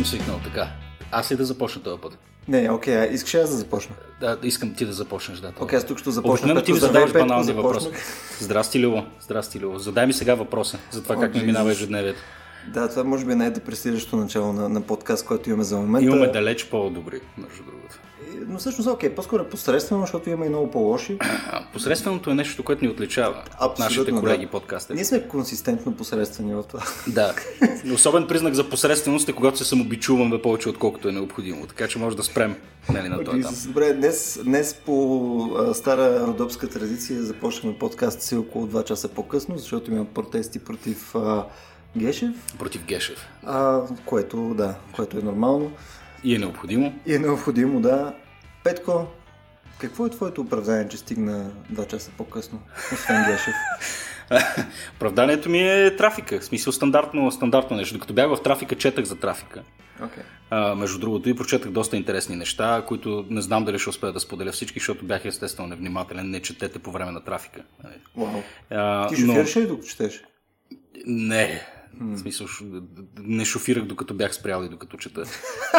Съм свикнал така. Аз ли да започна този път? Не, окей, okay, искаш аз да започна. Да, искам ти да започнеш, да. Окей, okay, аз тук ще започна. Обикновено ти ми задаваш банални въпроси. Здрасти, Любо. Здрасти, Любо. Задай ми сега въпроса за това О, как ми минава ежедневието. Да, това може би е най-депресиращо начало на, на подкаст, който имаме за момента. Имаме далеч по-добри, между другото. Но всъщност, окей, по-скоро е посредствено, защото има и много по-лоши. Посредственото е нещо, което ни отличава Абсолютно, от нашите колеги да. подкастери. Ние сме консистентно посредствени в това. Да. Особен признак за посредственост е когато се самобичуваме повече, отколкото е необходимо. Така че може да спрем нали, на този етап. Добре, днес, днес по а, стара родопска традиция започваме подкаст си около 2 часа по-късно, защото има протести против а, Гешев. Против Гешев. А, което, да, което е нормално. И е необходимо. И е необходимо, да. Петко, какво е твоето оправдание, че стигна 2 часа по-късно, освен Гешев? Оправданието ми е трафика. В смисъл стандартно, стандартно нещо. Докато бях в трафика, четах за трафика. Okay. А, между другото и прочетах доста интересни неща, които не знам дали ще успея да споделя всички, защото бях естествено невнимателен. Не четете по време на трафика. Wow. А, Ти шофираш но... ли докато четеш? Не, в смисъл, не шофирах докато бях спрял и докато чета.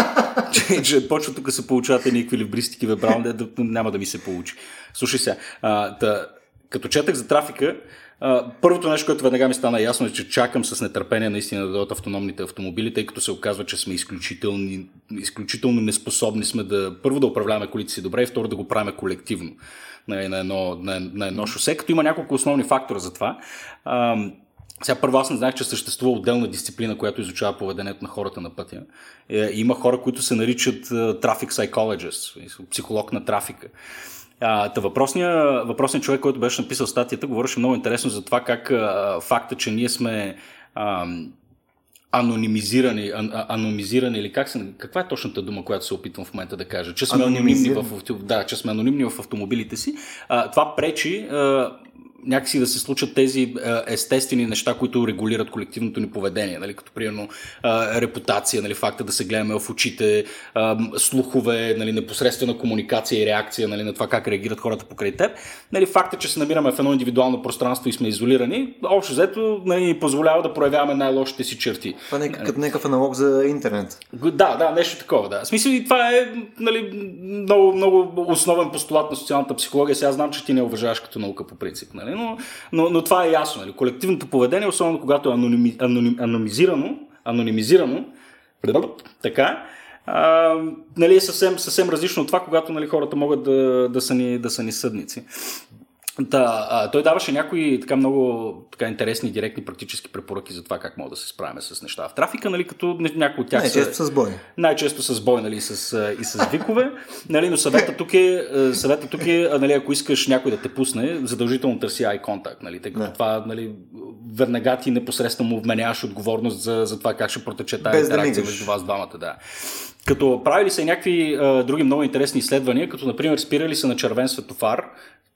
че, че почва тук се получават едни еквилибристики вебраун, да, няма да ми се получи. Слушай сега, а, да, като четах за трафика, а, първото нещо, което веднага ми стана ясно е, че чакам с нетърпение наистина да дойдат автономните автомобили, тъй като се оказва, че сме изключително, изключително неспособни сме да първо да управляваме колите си добре и второ да го правим колективно на, на, едно, на, на едно шосе, като има няколко основни фактора за това. А, сега първо аз не знаех, че съществува отделна дисциплина, която изучава поведението на хората на пътя. Е, има хора, които се наричат traffic psychologist, психолог на трафика. та въпросният, въпросният човек, който беше написал статията, говореше много интересно за това как а, факта, че ние сме а, анонимизирани, а, анонимизирани или как се, каква е точната дума, която се опитвам в момента да кажа? Че сме анонимни в, да, че сме анонимни в автомобилите си. А, това пречи а, някакси да се случат тези е, естествени неща, които регулират колективното ни поведение, нали, като примерно репутация, нали, факта да се гледаме в очите, слухове, нали, непосредствена комуникация и реакция нали, на това как реагират хората покрай теб. Нали, факта, че се намираме в едно индивидуално пространство и сме изолирани, общо взето нали, ни позволява да проявяваме най-лошите си черти. Това е някакъв, някакъв аналог за интернет. Да, да, нещо такова. Да. В смисъл и това е нали, много, много основен постулат на социалната психология. Сега знам, че ти не уважаваш като наука по принцип. Нали? Нали? но, но, но това е ясно. Нали? Колективното поведение, особено когато е аноними, аноним, анонимизирано, анонимизирано, така, а, нали, е съвсем, съвсем различно от това, когато нали, хората могат да, да, са ни, да са ни съдници. Да, а, той даваше някои така много така интересни, директни практически препоръки за това как мога да се справяме с неща в трафика, нали, като някои от тях Най-често са, с бой. Най-често с бой, нали, с, и с викове. Нали, но съвета тук е, съвета тук е нали, ако искаш някой да те пусне, задължително търси eye contact, нали, тъй като да. това нали, веднага ти непосредствено му вменяваш отговорност за, за това как ще протече тази интеракция да между вас двамата. Да. Като правили са и някакви а, други много интересни изследвания, като например спирали са на червен светофар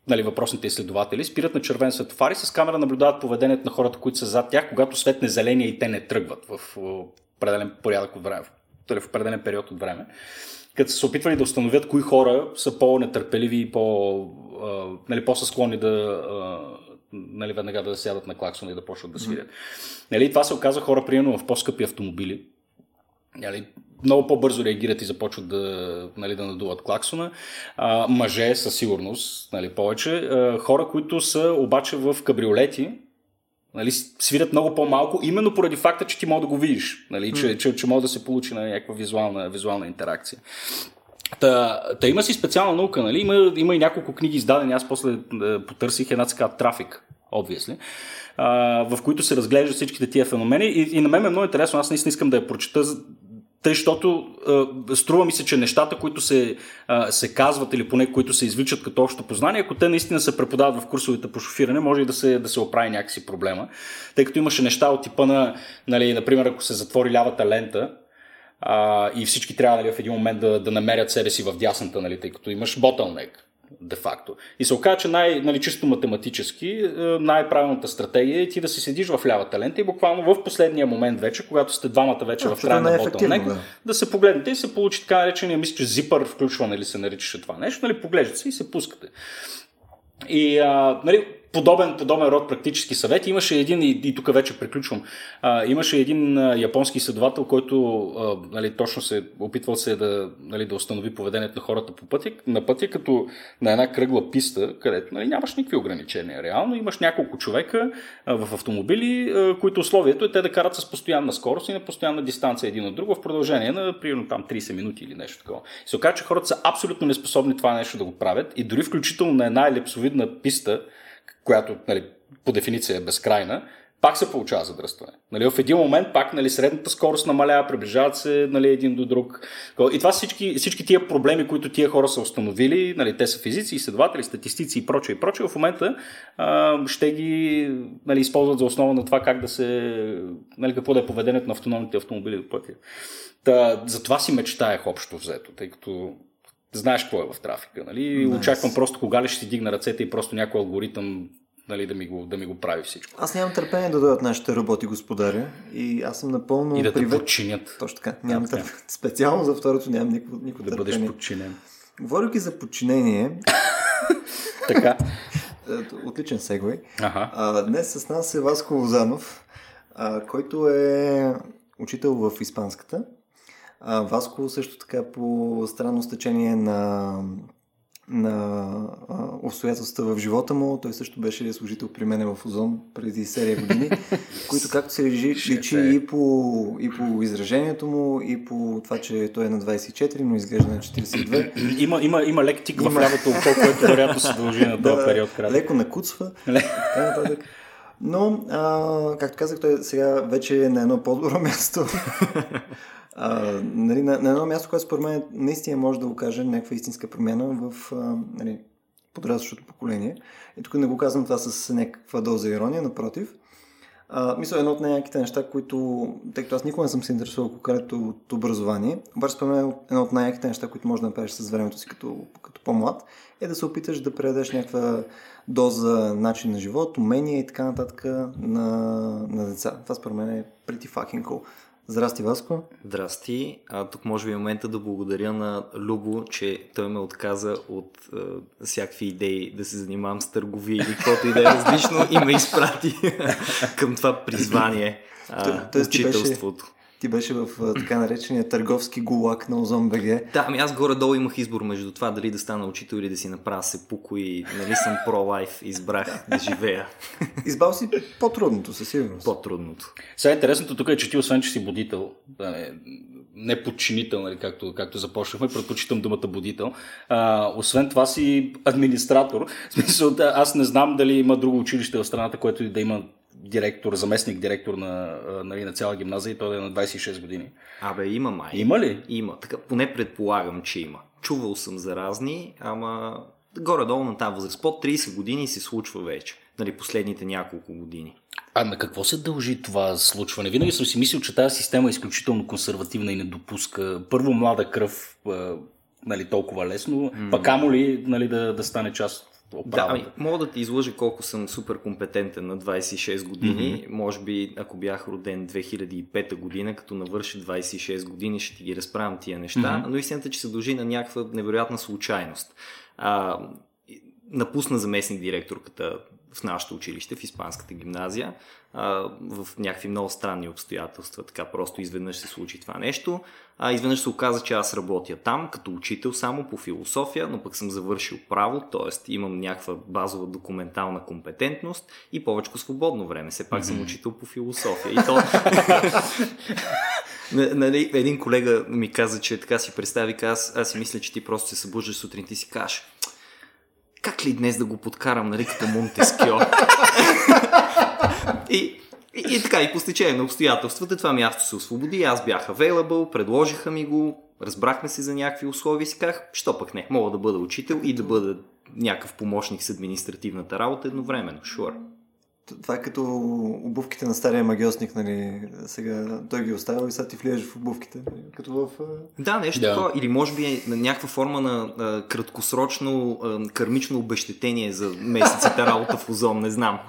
нали, въпросните изследователи, спират на червен светофар и с камера наблюдават поведението на хората, които са зад тях, когато светне зеления и те не тръгват в определен порядък от време, в определен период от време. Като са се опитвали да установят кои хора са по-нетърпеливи и по, нали, по-са склонни да нали, веднага да сядат на клаксона и да почват да свирят. Mm-hmm. Нали, това се оказа хора, примерно в по-скъпи автомобили, нали, много по-бързо реагират и започват да, нали, да надуват клаксона. А, мъже със сигурност, нали, повече. А, хора, които са обаче в кабриолети, нали, свирят много по-малко, именно поради факта, че ти мога да го видиш, нали, mm. че, че, че може да се получи на някаква визуална, визуална интеракция. Та, та има си специална наука, нали? има, има и няколко книги издадени, аз после потърсих една така трафик, obviously, в които се разглеждат всичките тия феномени и, и на мен е много интересно, аз наистина искам да я прочета, тъй, защото струва ми се, че нещата, които се, се казват или поне които се извличат като общо познание, ако те наистина се преподават в курсовете по шофиране, може и да се, да се оправи някакси проблема. Тъй като имаше неща от типа на, нали, например, ако се затвори лявата лента, а, и всички трябва нали, в един момент да, да намерят себе си в дясната, нали, тъй като имаш ботълнек де-факто. И се оказа, че най, нали, чисто математически е, най-правилната стратегия е ти да си седиш в лявата лента и буквално в последния момент вече, когато сте двамата вече а, в края на ботълнека, да. да се погледнете и се получи така наречения, мисля, че зипър включване ли се наричаше това нещо, нали, поглеждате се и се пускате. И а, нали, подобен, подобен род практически съвет. Имаше един, и, и тук вече приключвам, а, имаше един а, японски изследовател, който а, нали, точно се опитвал се да, нали, да установи поведението на хората по пътя, на пътя, като на една кръгла писта, където нали, нямаш никакви ограничения. Реално имаш няколко човека а, в автомобили, а, които условието е те да карат с постоянна скорост и на постоянна дистанция един от друг в продължение на примерно там 30 минути или нещо такова. И се оказа, че хората са абсолютно неспособни това нещо да го правят и дори включително на една елипсовидна писта, която нали, по дефиниция е безкрайна, пак се получава задръстване. Нали, в един момент пак нали, средната скорост намалява, приближават се нали, един до друг. И това всички, всички тия проблеми, които тия хора са установили, нали, те са физици, изследователи, статистици и прочее и прочее, в момента а, ще ги нали, използват за основа на това как да се, нали, какво да е поведението на автономните автомобили до пътя. Та, за това си мечтаях общо взето, тъй като знаеш какво е в трафика. Нали? Nice. Очаквам просто кога ли ще си дигна ръцете и просто някой алгоритъм нали, да, ми го, да ми го прави всичко. Аз нямам търпение да дойдат нашите роботи, господаря. И аз съм напълно. И да привет... те подчинят. Точно така. Нямам да, търпение. Специално за второто нямам никакво, никакво да търпение. Да бъдеш подчинен. Говоряки за подчинение. така. Отличен сегвей. Ага. А, днес с нас е Васко Лозанов, а, който е учител в испанската. А, Васко също така по странно стечение на, на обстоятелствата в живота му. Той също беше служител при мен в Озон преди серия години, които както се личи, личи и, по, и по изражението му, и по това, че той е на 24, но изглежда на 42. Има, има, има лек тик има... в лявото око, което вероятно се дължи на този да, период. Кратък. Леко накуцва. Но, а, както казах, той сега вече е на едно по-добро място. А, нали, на, на едно място, което според мен наистина може да окаже някаква истинска промяна в а, нали, подрастващото поколение. И тук не го казвам това с някаква доза ирония, напротив. А, мисля, едно от най-яките неща, които, тъй като аз никога не съм се интересувал конкретно от образование, обаче според мен едно от най-яките неща, които можеш да направиш с времето си като, като по-млад, е да се опиташ да предадеш някаква доза начин на живот, умения и така нататък на, на деца. Това според мен е pretty fucking cool. Здрасти, Васко. Здрасти. А, тук може би е момента да благодаря на Любо, че той ме отказа от а, всякакви идеи да се занимавам с търговия или каквото и да е различно и ме изпрати към това призвание, а, учителството. Ти беше в така наречения търговски гулак на Озон БГ. Да, ами аз горе-долу имах избор между това дали да стана учител или да си направя пуко и нали съм про-лайф, избрах да живея. Избал си по-трудното, със сигурност. По-трудното. Сега интересното тук е, че ти освен, че си будител, да не, не подчинител, нали, както, както започнахме, предпочитам думата будител. А, освен това си администратор. В смисъл, аз не знам дали има друго училище в страната, което да има директор, заместник директор на, нали, на цяла гимназия и той е на 26 години. Абе, има май. Има ли? Има. Така, поне предполагам, че има. Чувал съм за разни, ама горе-долу на тази възраст. Под 30 години се случва вече. Нали, последните няколко години. А на какво се дължи това случване? Винаги съм си мислил, че тази система е изключително консервативна и не допуска първо млада кръв нали, толкова лесно, mm-hmm. пък амо ли нали, да, да стане част да, ами, мога да ти излъжа колко съм супер компетентен на 26 години. Mm-hmm. Може би, ако бях роден 2005 година, като навърши 26 години, ще ти ги разправям тия неща. Mm-hmm. Но истината, че се дължи на някаква невероятна случайност. А, напусна заместник директорката в нашето училище, в Испанската гимназия, в някакви много странни обстоятелства. Така просто изведнъж се случи това нещо. А, изведнъж се оказа, че аз работя там като учител само по философия, но пък съм завършил право, т.е. имам някаква базова документална компетентност и повече свободно време. Все пак mm-hmm. съм учител по философия. И то... Нали, един колега ми каза, че така си представи, аз, аз си мисля, че ти просто се събуждаш сутрин и си кажеш как ли днес да го подкарам, нали, като Монтескио? и, и, и, така, и по стечение на обстоятелствата това място се освободи, аз бях available, предложиха ми го, разбрахме се за някакви условия и си казах, що пък не, мога да бъда учител и да бъда някакъв помощник с административната работа едновременно, sure. Това е като обувките на стария магиосник, нали? Сега той ги оставя и сега ти влияш в обувките. Нали? Като в... Да, нещо да. такова. Или може би е на някаква форма на а, краткосрочно а, кърмично обещетение за месеците работа в Озон, не знам.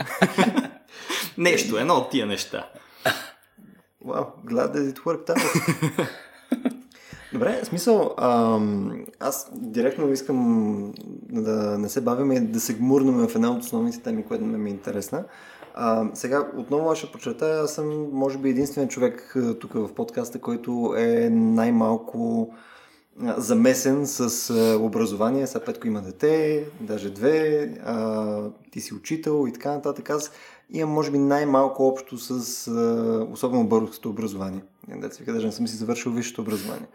нещо, едно от тия неща. Вау, wow, glad that it worked out. Добре, смисъл, ам, аз директно искам да не се бавим и да се гмурнем в една от основните теми, която ме е интересна. А, сега, отново ще подчертая, аз съм, може би, единствен човек тук в подкаста, който е най-малко замесен с образование. Сега Петко има дете, даже две, а, ти си учител и така нататък. Аз имам, може би, най-малко общо с а, особено българското образование. Деца вика, даже не съм си завършил висшето образование.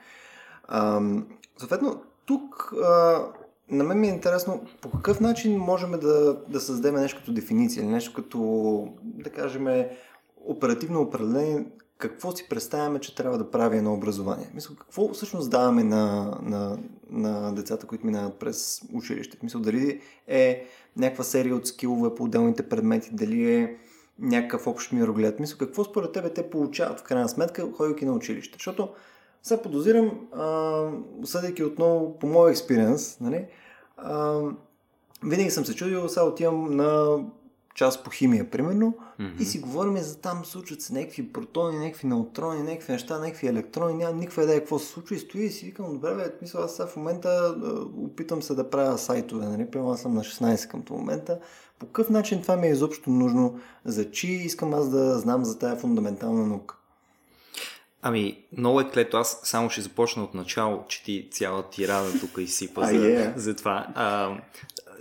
Съответно, тук а, на мен ми е интересно по какъв начин можем да, да създадем нещо като дефиниция нещо като, да кажем, оперативно определение какво си представяме, че трябва да прави едно образование? Мисля, какво всъщност даваме на, на, на децата, които минават през училище? Мисля, дали е някаква серия от скилове по отделните предмети, дали е някакъв общ мироглед? Мисля, какво според тебе те получават в крайна сметка, ходейки на училище? Защото сега подозирам, съдейки отново по моя експириенс, нали, а, винаги съм се чудил, сега отивам на част по химия, примерно, mm-hmm. и си говорим за там случват се някакви протони, някакви неутрони, някакви неща, някакви електрони, нямам никаква идея какво се случва и стои и си викам, добре, бе, мисля, аз сега в момента опитам се да правя сайтове, нали, примерно аз съм на 16 към момента, по какъв начин това ми е изобщо нужно, за чи искам аз да знам за тая фундаментална наука? Ами, много е клето. Аз само ще започна от начало, че ти цяла тирада тук изсипа за, yeah. за това. А,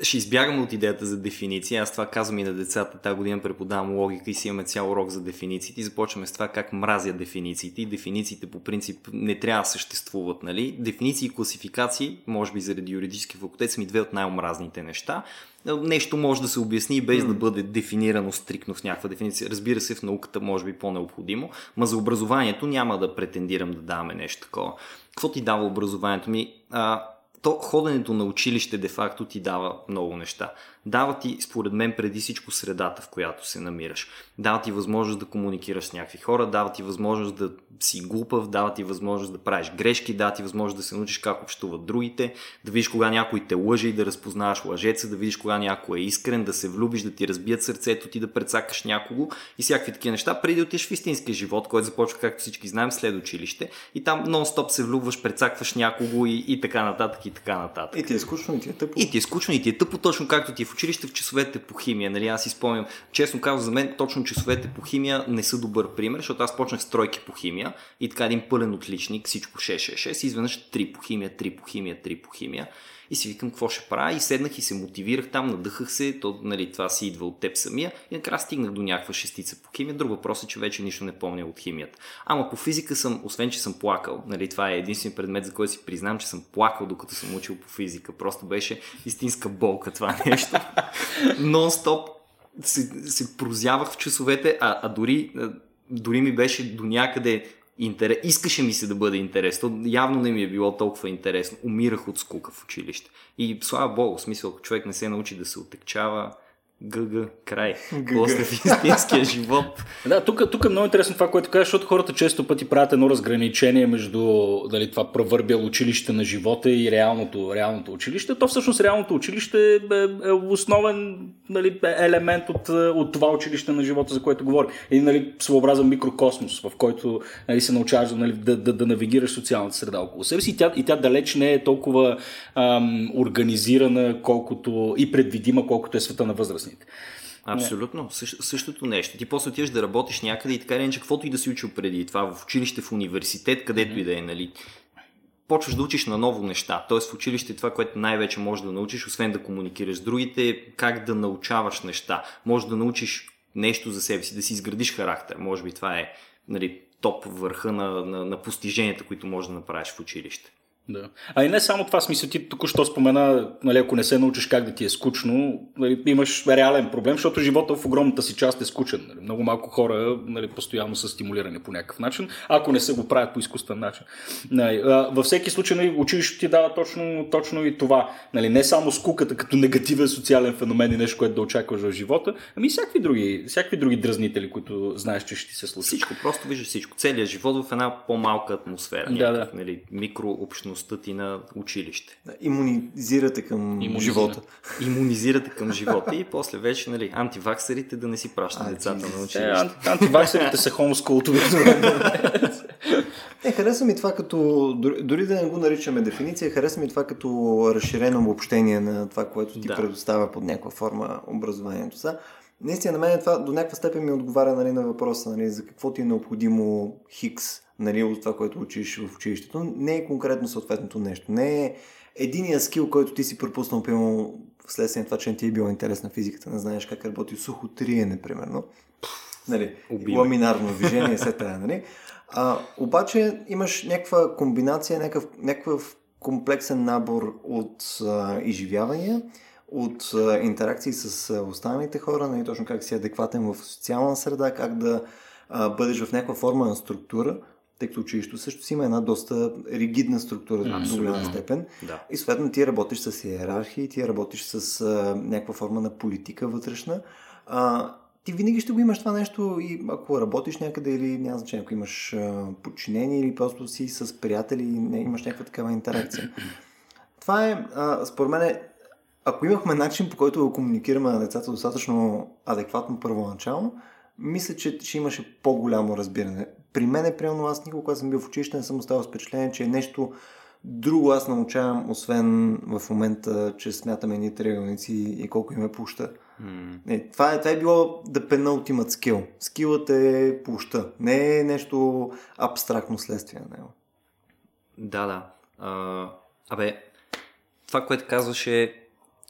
ще избягам от идеята за дефиниции. Аз това казвам и на децата. Тази година преподавам логика и си имаме цял урок за дефинициите. И започваме с това как мразят дефинициите. И дефинициите по принцип не трябва да съществуват. Нали? Дефиниции и класификации, може би заради юридически факултет, са ми две от най-омразните неща. Нещо може да се обясни без mm. да бъде дефинирано стрикно в някаква дефиниция. Разбира се, в науката може би по-необходимо, но за образованието няма да претендирам да даваме нещо такова. Какво ти дава образованието ми? А, то ходенето на училище де-факто ти дава много неща. Дава ти, според мен, преди всичко средата, в която се намираш. Дава ти възможност да комуникираш с някакви хора, дава ти възможност да си глупав, дава ти възможност да правиш грешки, дава ти възможност да се научиш как общуват другите, да видиш кога някой те лъже и да разпознаваш лъжеца, да видиш кога някой е искрен, да се влюбиш, да ти разбият сърцето ти, да прецакаш някого и всякакви такива неща, преди да отидеш в истинския живот, който започва, както всички знаем, след училище. И там нон-стоп се влюбваш, прецакваш някого и, и така нататък, и така нататък. И ти е скучно, и ти е тъпо. И ти е скучно, и ти е тъпо, точно както ти е в училище в часовете по химия. Нали? Аз си спомням, честно казвам, за мен точно часовете по химия не са добър пример, защото аз почнах с тройки по химия и така един пълен отличник, всичко 6-6-6 и изведнъж 3 по химия, 3 по химия, 3 по химия. И си викам какво ще правя и седнах и се мотивирах там, надъхах се, то, нали, това си идва от теб самия и накрая стигнах до някаква шестица по химия. Друг въпрос е, че вече нищо не помня от химията. Ама по физика съм, освен че съм плакал, нали, това е единствен предмет, за който си признам, че съм плакал докато съм учил по физика. Просто беше истинска болка това нещо. Нон-стоп се, се прозявах в часовете, а, а дори, дори ми беше до някъде интерес. Искаше ми се да бъде интересно. Явно не ми е било толкова интересно. Умирах от скука в училище. И слава богу, в смисъл, ако човек не се научи да се отекчава, ГГ, край. После в истинския живот. Да, тук, тук е много интересно това, което кажеш, защото хората често пъти правят едно разграничение между дали, това провърбил училище на живота и реалното, реалното училище. То всъщност реалното училище е, е основен нали, елемент от, от това училище на живота, за което говорим. Един нали, своеобразен микрокосмос, в който нали, се научаваш нали, да, да, да навигираш социалната среда около себе си. И тя, и тя далеч не е толкова ам, организирана, колкото и предвидима, колкото е света на възраст възрастните. Абсолютно. Същ, същото нещо. Ти после отиваш да работиш някъде и така или иначе, каквото и да си учил преди това, в училище, в университет, където mm-hmm. и да е, нали, почваш да учиш на ново неща. Тоест в училище това, което най-вече можеш да научиш, освен да комуникираш с другите, е как да научаваш неща. Може да научиш нещо за себе си, да си изградиш характер. Може би това е нали, топ върха на, на, на постиженията, които можеш да направиш в училище. Да. А и не само това, смисъл ти току-що спомена, нали, ако не се научиш как да ти е скучно, нали, имаш реален проблем, защото живота в огромната си част е скучен. Нали. Много малко хора нали, постоянно са стимулирани по някакъв начин, ако не се го правят по изкуствен начин. Нали, във всеки случай нали, училището ти дава точно, точно и това. Нали, не само скуката като негативен социален феномен и нещо, което да очакваш в живота, ами всякакви други, всякакви други дразнители, които знаеш, че ще ти се случат. Всичко, просто виждаш всичко. Целият живот в една по-малка атмосфера. Да, някакъв, да. Нали, микрообщност общността ти на училище. Да, имунизирате към Имунизира. живота. Имунизирате към живота и после вече нали, антиваксерите да не си пращат а, децата на училище. Е, антиваксерите са хомоскулт Не, хареса ми това като, дори да не го наричаме дефиниция, хареса ми това като разширено обобщение на това, което ти да. предоставя под някаква форма образованието. Са, наистина на мен това до някаква степен ми отговаря нали, на въпроса нали, за какво ти е необходимо хикс нали, от това, което учиш в училището. Не е конкретно съответното нещо. Не е единия скил, който ти си пропуснал, примерно, вследствие на това, че не ти е била интересна физиката, не знаеш как работи сухо триене, примерно. Нали, ламинарно движение, се тая, нали? А, обаче имаш някаква комбинация, някакъв, някакъв комплексен набор от а, изживявания, от а, интеракции с а, останалите хора, нали, точно как си адекватен в социална среда, как да а, бъдеш в някаква форма на структура, тъй като училището също си има една доста ригидна структура до голяма степен. Да. И съответно ти работиш с иерархии, ти работиш с а, някаква форма на политика вътрешна. А, ти винаги ще го имаш това нещо и ако работиш някъде или няма значение, ако имаш а, подчинение или просто си с приятели, не имаш някаква такава интеракция. Това е, а, според мен, ако имахме начин по който да комуникираме на децата достатъчно адекватно първоначално, мисля, че ще имаше по-голямо разбиране. При мен е приемно, аз никога, когато съм бил в училище, не съм оставал с впечатление, че е нещо друго аз научавам, освен в момента, че смятаме едни триъгълници и колко им е пуща. Mm. Не, това, е, това е било the penultimate skill. Скилът е пуща. Не е нещо абстрактно следствие на него. Да, да. А, абе, това, което казваш е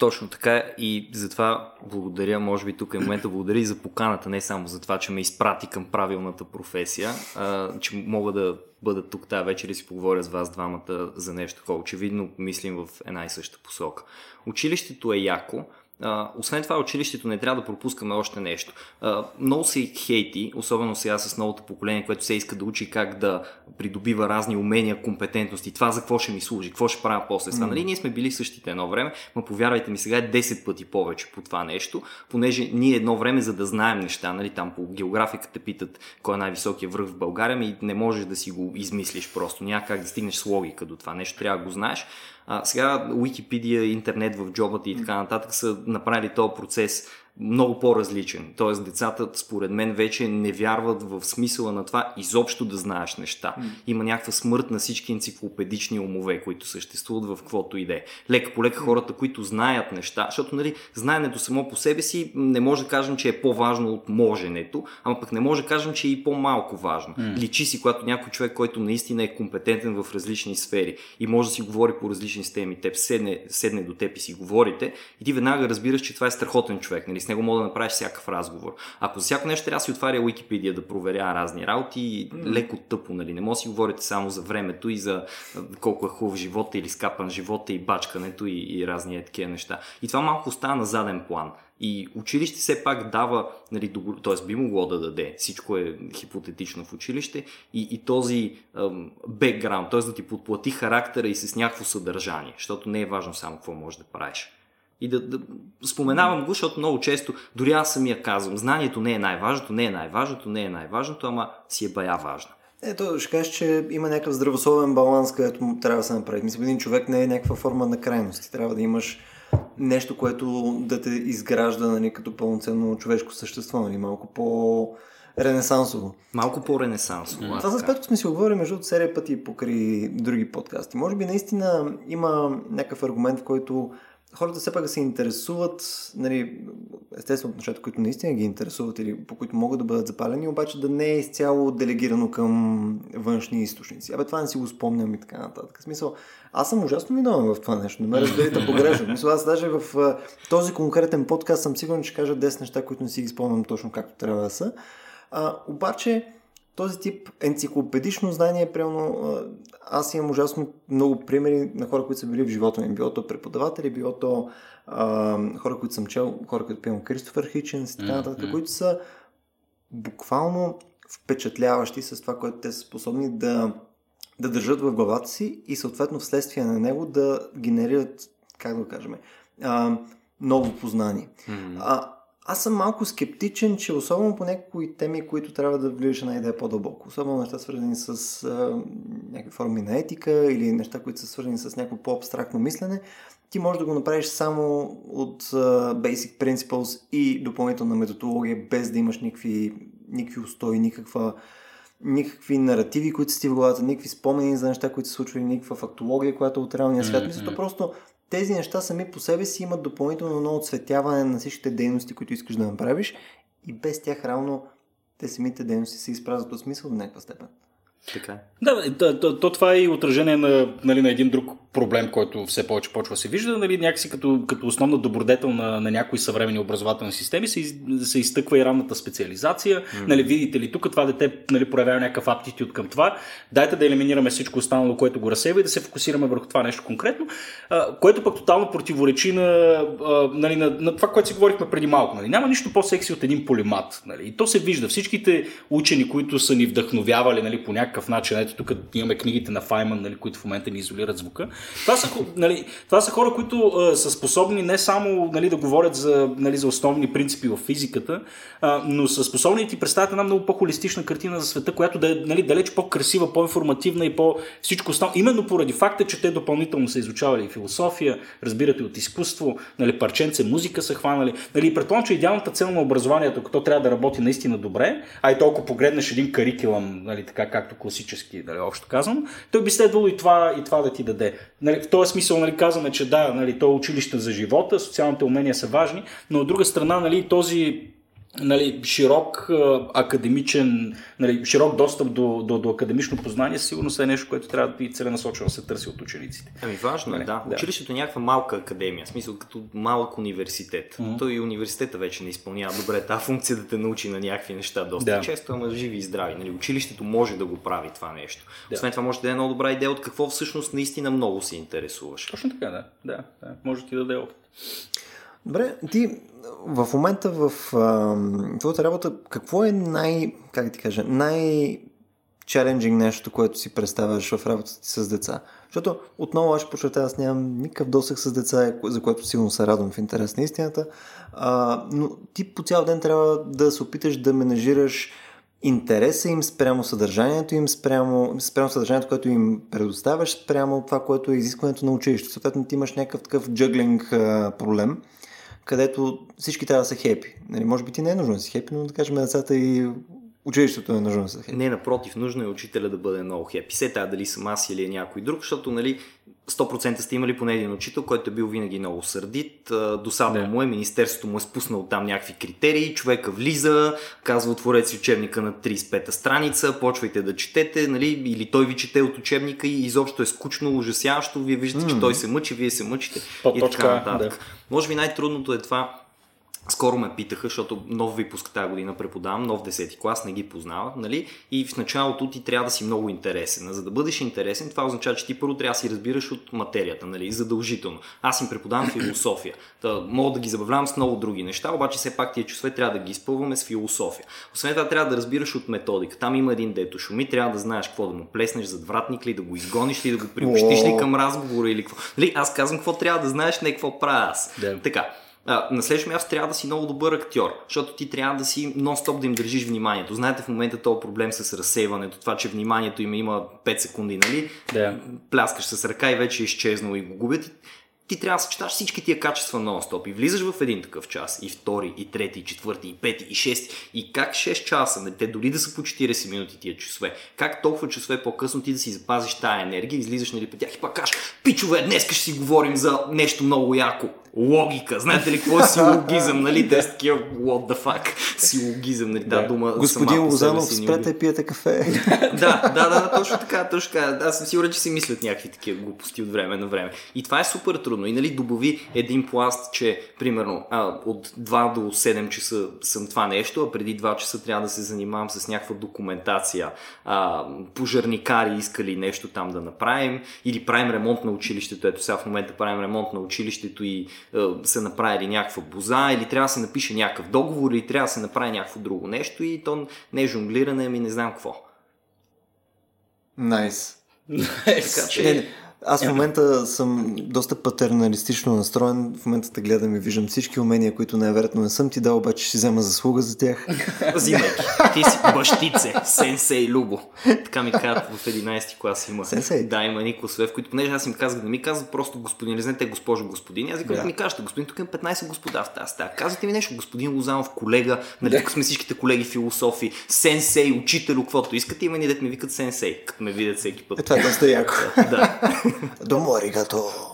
точно така и затова благодаря, може би тук е момента, благодаря и за поканата, не само за това, че ме изпрати към правилната професия, а, че мога да бъда тук тази вечер и си поговоря с вас двамата за нещо такова. Очевидно мислим в една и съща посока. Училището е яко, а, освен това, училището не трябва да пропускаме още нещо. А, много се хейти, особено сега с новото поколение, което се иска да учи как да придобива разни умения, компетентности. Това за какво ще ми служи, какво ще правя после това. Mm. Нали, ние сме били същите едно време, но повярвайте ми, сега е 10 пъти повече по това нещо, понеже ние едно време, за да знаем неща, нали, там по географиката питат кой е най-високия връх в България, и не можеш да си го измислиш просто. Няма как да стигнеш с логика до това нещо, трябва да го знаеш. А, сега Wikipedia, интернет в джобата и така нататък са направили този процес много по-различен. Тоест, децата, според мен, вече не вярват в смисъла на това изобщо да знаеш неща. Mm. Има някаква смърт на всички енциклопедични умове, които съществуват в каквото иде. Лека по лека хората, които знаят неща, защото нали, знаенето само по себе си не може да кажем, че е по-важно от моженето, ама пък не може да кажем, че е и по-малко важно. Mm. Личи си, когато някой човек, който наистина е компетентен в различни сфери и може да си говори по различни теми, теб седне, седне до теб и си говорите, и ти веднага разбираш, че това е страхотен човек. Нали? Него мога да направиш всякакъв разговор. Ако за всяко нещо трябва да си отваря Wikipedia да проверя разни работи, mm. леко тъпо, нали? Не може да си говорите само за времето и за колко е хубав живота или скапан живота и бачкането и, и разни такива неща. И това малко остава на заден план. И училище все пак дава, нали, т.е. би могло да даде, всичко е хипотетично в училище, и, и този бекграунд, т.е. да ти подплати характера и с някакво съдържание, защото не е важно само какво можеш да правиш. И да, да споменавам го, защото много често, дори аз самия казвам, знанието не е най-важното, не е най-важното, не е най-важното, ама си е бая важно. Ето, ще кажеш, че има някакъв здравословен баланс, където трябва да се направи. Мисля, един човек не е някаква форма на крайност. Трябва да имаш нещо, което да те изгражда нали, като пълноценно човешко същество, нали, малко по ренесансово. Малко по-ренесансово. Това с Петко сме си говорили между серия пъти покри други подкасти. Може би наистина има някакъв аргумент, в който хората все пак да се интересуват, нали, естествено, нещата, които наистина ги интересуват или по които могат да бъдат запалени, обаче да не е изцяло делегирано към външни източници. Абе, това не си го спомням и така нататък. В смисъл, аз съм ужасно виновен в това нещо. Не ме разберете погрешно. Мисля, аз даже в този конкретен подкаст съм сигурен, че кажа 10 неща, които не си ги спомням точно както трябва да са. А, обаче, този тип енциклопедично знание, примерно, аз имам ужасно много примери на хора, които са били в живота ми. Било то преподаватели, било то а, хора, които съм чел, хора, които пием Кристофър Хиченс и така нататък, mm-hmm. които са буквално впечатляващи с това, което те са способни да, да държат в главата си и съответно вследствие на него да генерират, как да го кажем, а, ново познание. Mm-hmm. А, аз съм малко скептичен, че особено по някои теми, които трябва да влизаш на идея по-дълбоко, особено неща свързани с а, някакви форми на етика или неща, които са свързани с някакво по-абстрактно мислене, ти можеш да го направиш само от uh, Basic Principles и допълнителна методология, без да имаш никакви, никакви устои, никаква никакви наративи, които си в главата, никакви спомени за неща, които се случвали, никаква фактология, която е от реалния свят. Mm-hmm. Мисля, просто тези неща сами по себе си имат допълнително ново оцветяване на всичките дейности, които искаш да направиш и без тях реално те самите дейности се изпразват от смисъл до някаква степен. Така. Е. Да, то, то, то това е и отражение на, нали, на един друг проблем, който все повече почва се вижда. Нали, някакси като, като основна добродетел на, на някои съвременни образователни системи се, из, се изтъква и равната специализация. Mm. Нали, видите ли, тук това дете нали, проявява някакъв аптитют към това. Дайте да елиминираме всичко останало, което го разсейва и да се фокусираме върху това нещо конкретно, а, което пък тотално противоречи на, а, нали, на, на това, което си говорихме преди малко. Нали. Няма нищо по-секси от един полимат. Нали. И то се вижда. Всичките учени, които са ни вдъхновявали нали, по някакъв начин, ето тук имаме книгите на Файман, нали, които в момента ни изолират звука. Това са, нали, това са хора, които а, са способни не само нали, да говорят за, нали, за основни принципи в физиката, а, но са способни да ти представят една много по-холистична картина за света, която да е нали, далеч по-красива, по-информативна и по всичко останало. Именно поради факта, че те допълнително са изучавали философия, разбирате от изкуство, нали, парченце, музика са хванали. Нали, предполагам, че идеалната цел на образованието, като трябва да работи наистина добре, а и толкова погледнеш един карикулъм, нали, така както класически, нали, общо казвам, той би следвало и това, и това да ти даде. Нали, в този смисъл нали, казваме, че да, нали, то е училище за живота, социалните умения са важни, но от друга страна нали, този нали, широк академичен, нали, широк достъп до, до, до академично познание, сигурно е нещо, което трябва да и целенасочено се търси от учениците. Ами важно е, нали, да. да. Училището е някаква малка академия, в смисъл като малък университет. Mm-hmm. Той и университета вече не изпълнява добре тази функция да те научи на някакви неща доста да. често, ама живи и здрави. Нали, училището може да го прави това нещо. Да. Освен това може да е много добра идея от какво всъщност наистина много се интересуваш. Точно така, да. да, да. Може ти да даде опит. Добре, ти в момента в твоята работа, какво е най, как ти кажа, най чаленджинг нещо, което си представяш в работата ти с деца? Защото отново аз подчертая, аз нямам никакъв досък с деца, за което силно се радвам в интерес на истината, а, но ти по цял ден трябва да се опиташ да менажираш интереса им спрямо съдържанието им, спрямо, спрямо съдържанието, което им предоставяш, спрямо това, което е изискването на училището. Съответно, ти имаш някакъв такъв джъглинг проблем където всички трябва да са хепи. Нали, може би ти не е нужно да си хепи, но да кажем децата и училището е нужно да са хепи. Не, напротив, нужно е учителя да бъде много хепи. Се тая дали съм аз или е някой друг, защото нали, 100% сте имали поне един учител, който е бил винаги много сърдит. Досадно да. му е, министерството му е спуснало там някакви критерии, човека влиза, казва отворете си учебника на 35-та страница, почвайте да четете, нали, или той ви чете от учебника и изобщо е скучно, ужасяващо, вие виждате, mm. че той се мъчи, вие се мъчите и така нататък. Да. Може би най-трудното е това скоро ме питаха, защото нов випуск тази година преподавам, нов 10 клас, не ги познавах, нали? И в началото ти трябва да си много интересен. А за да бъдеш интересен, това означава, че ти първо трябва да си разбираш от материята, нали? Задължително. Аз им преподавам философия. Та, мога да ги забавлявам с много други неща, обаче все пак тия чувства трябва да ги изпълваме с философия. Освен това трябва да разбираш от методика. Там има един дето шуми, трябва да знаеш какво да му плеснеш зад вратник ли, да го изгониш ли, да го приобщиш ли към разговора или какво. Нали? Аз казвам какво трябва да знаеш, не какво правя аз. Да. Така. А, на следващото място трябва да си много добър актьор, защото ти трябва да си нон-стоп да им държиш вниманието. Знаете в момента този проблем с разсейването, това, че вниманието им има 5 секунди, нали? Да. Пляскаш с ръка и вече е изчезнало и го губят ти трябва да съчеташ всички тия качества нон-стоп и влизаш в един такъв час, и втори, и трети, и четвърти, и пети, и шести, и как 6 часа, нали, те дори да са по 40 минути тия часове, как толкова часове по-късно ти да си запазиш тая енергия, излизаш нали, по тях и пак кажеш, пичове, днес ще си говорим за нещо много яко логика. Знаете ли какво е силогизъм, нали? Те са такива what the fuck. Силогизъм, нали? Да, дума Господин Лозанов, спрете и пиете кафе. да, да, да, точно така, точно така. Аз съм сигурен, че си мислят някакви такива глупости от време на време. И това е супер трудно. И нали, добави един пласт, че примерно а, от 2 до 7 часа съм това нещо, а преди 2 часа трябва да се занимавам с някаква документация. А, пожарникари искали нещо там да направим или правим ремонт на училището. Ето сега в момента правим ремонт на училището и е, се направили някаква боза, или трябва да се напише някакъв договор, или трябва да се направи някакво друго нещо и то не е жонглиране, ами не знам какво. Найс. Nice. Така че... Не, не. Аз в момента съм доста патерналистично настроен. В момента те гледам и виждам всички умения, които най-вероятно не съм ти дал, обаче ще взема заслуга за тях. Взимайки. Ти си бащице, сенсей Любо. Така ми казват в 11 клас има. Сенсей? Да, има ни класове, в които, понеже аз им казах, да ми казват просто господин, не знаете госпожо господин. Аз викам да. ми кажете, господин, тук има 15 господа в тази стая. Казвате ми нещо, господин Лозанов, колега, нали, тук сме всичките колеги философи, сенсей, учител, каквото искате, има ни дет ми викат сенсей, като ме видят всеки път. Е, това е доста яко. Да. どうもありがとう。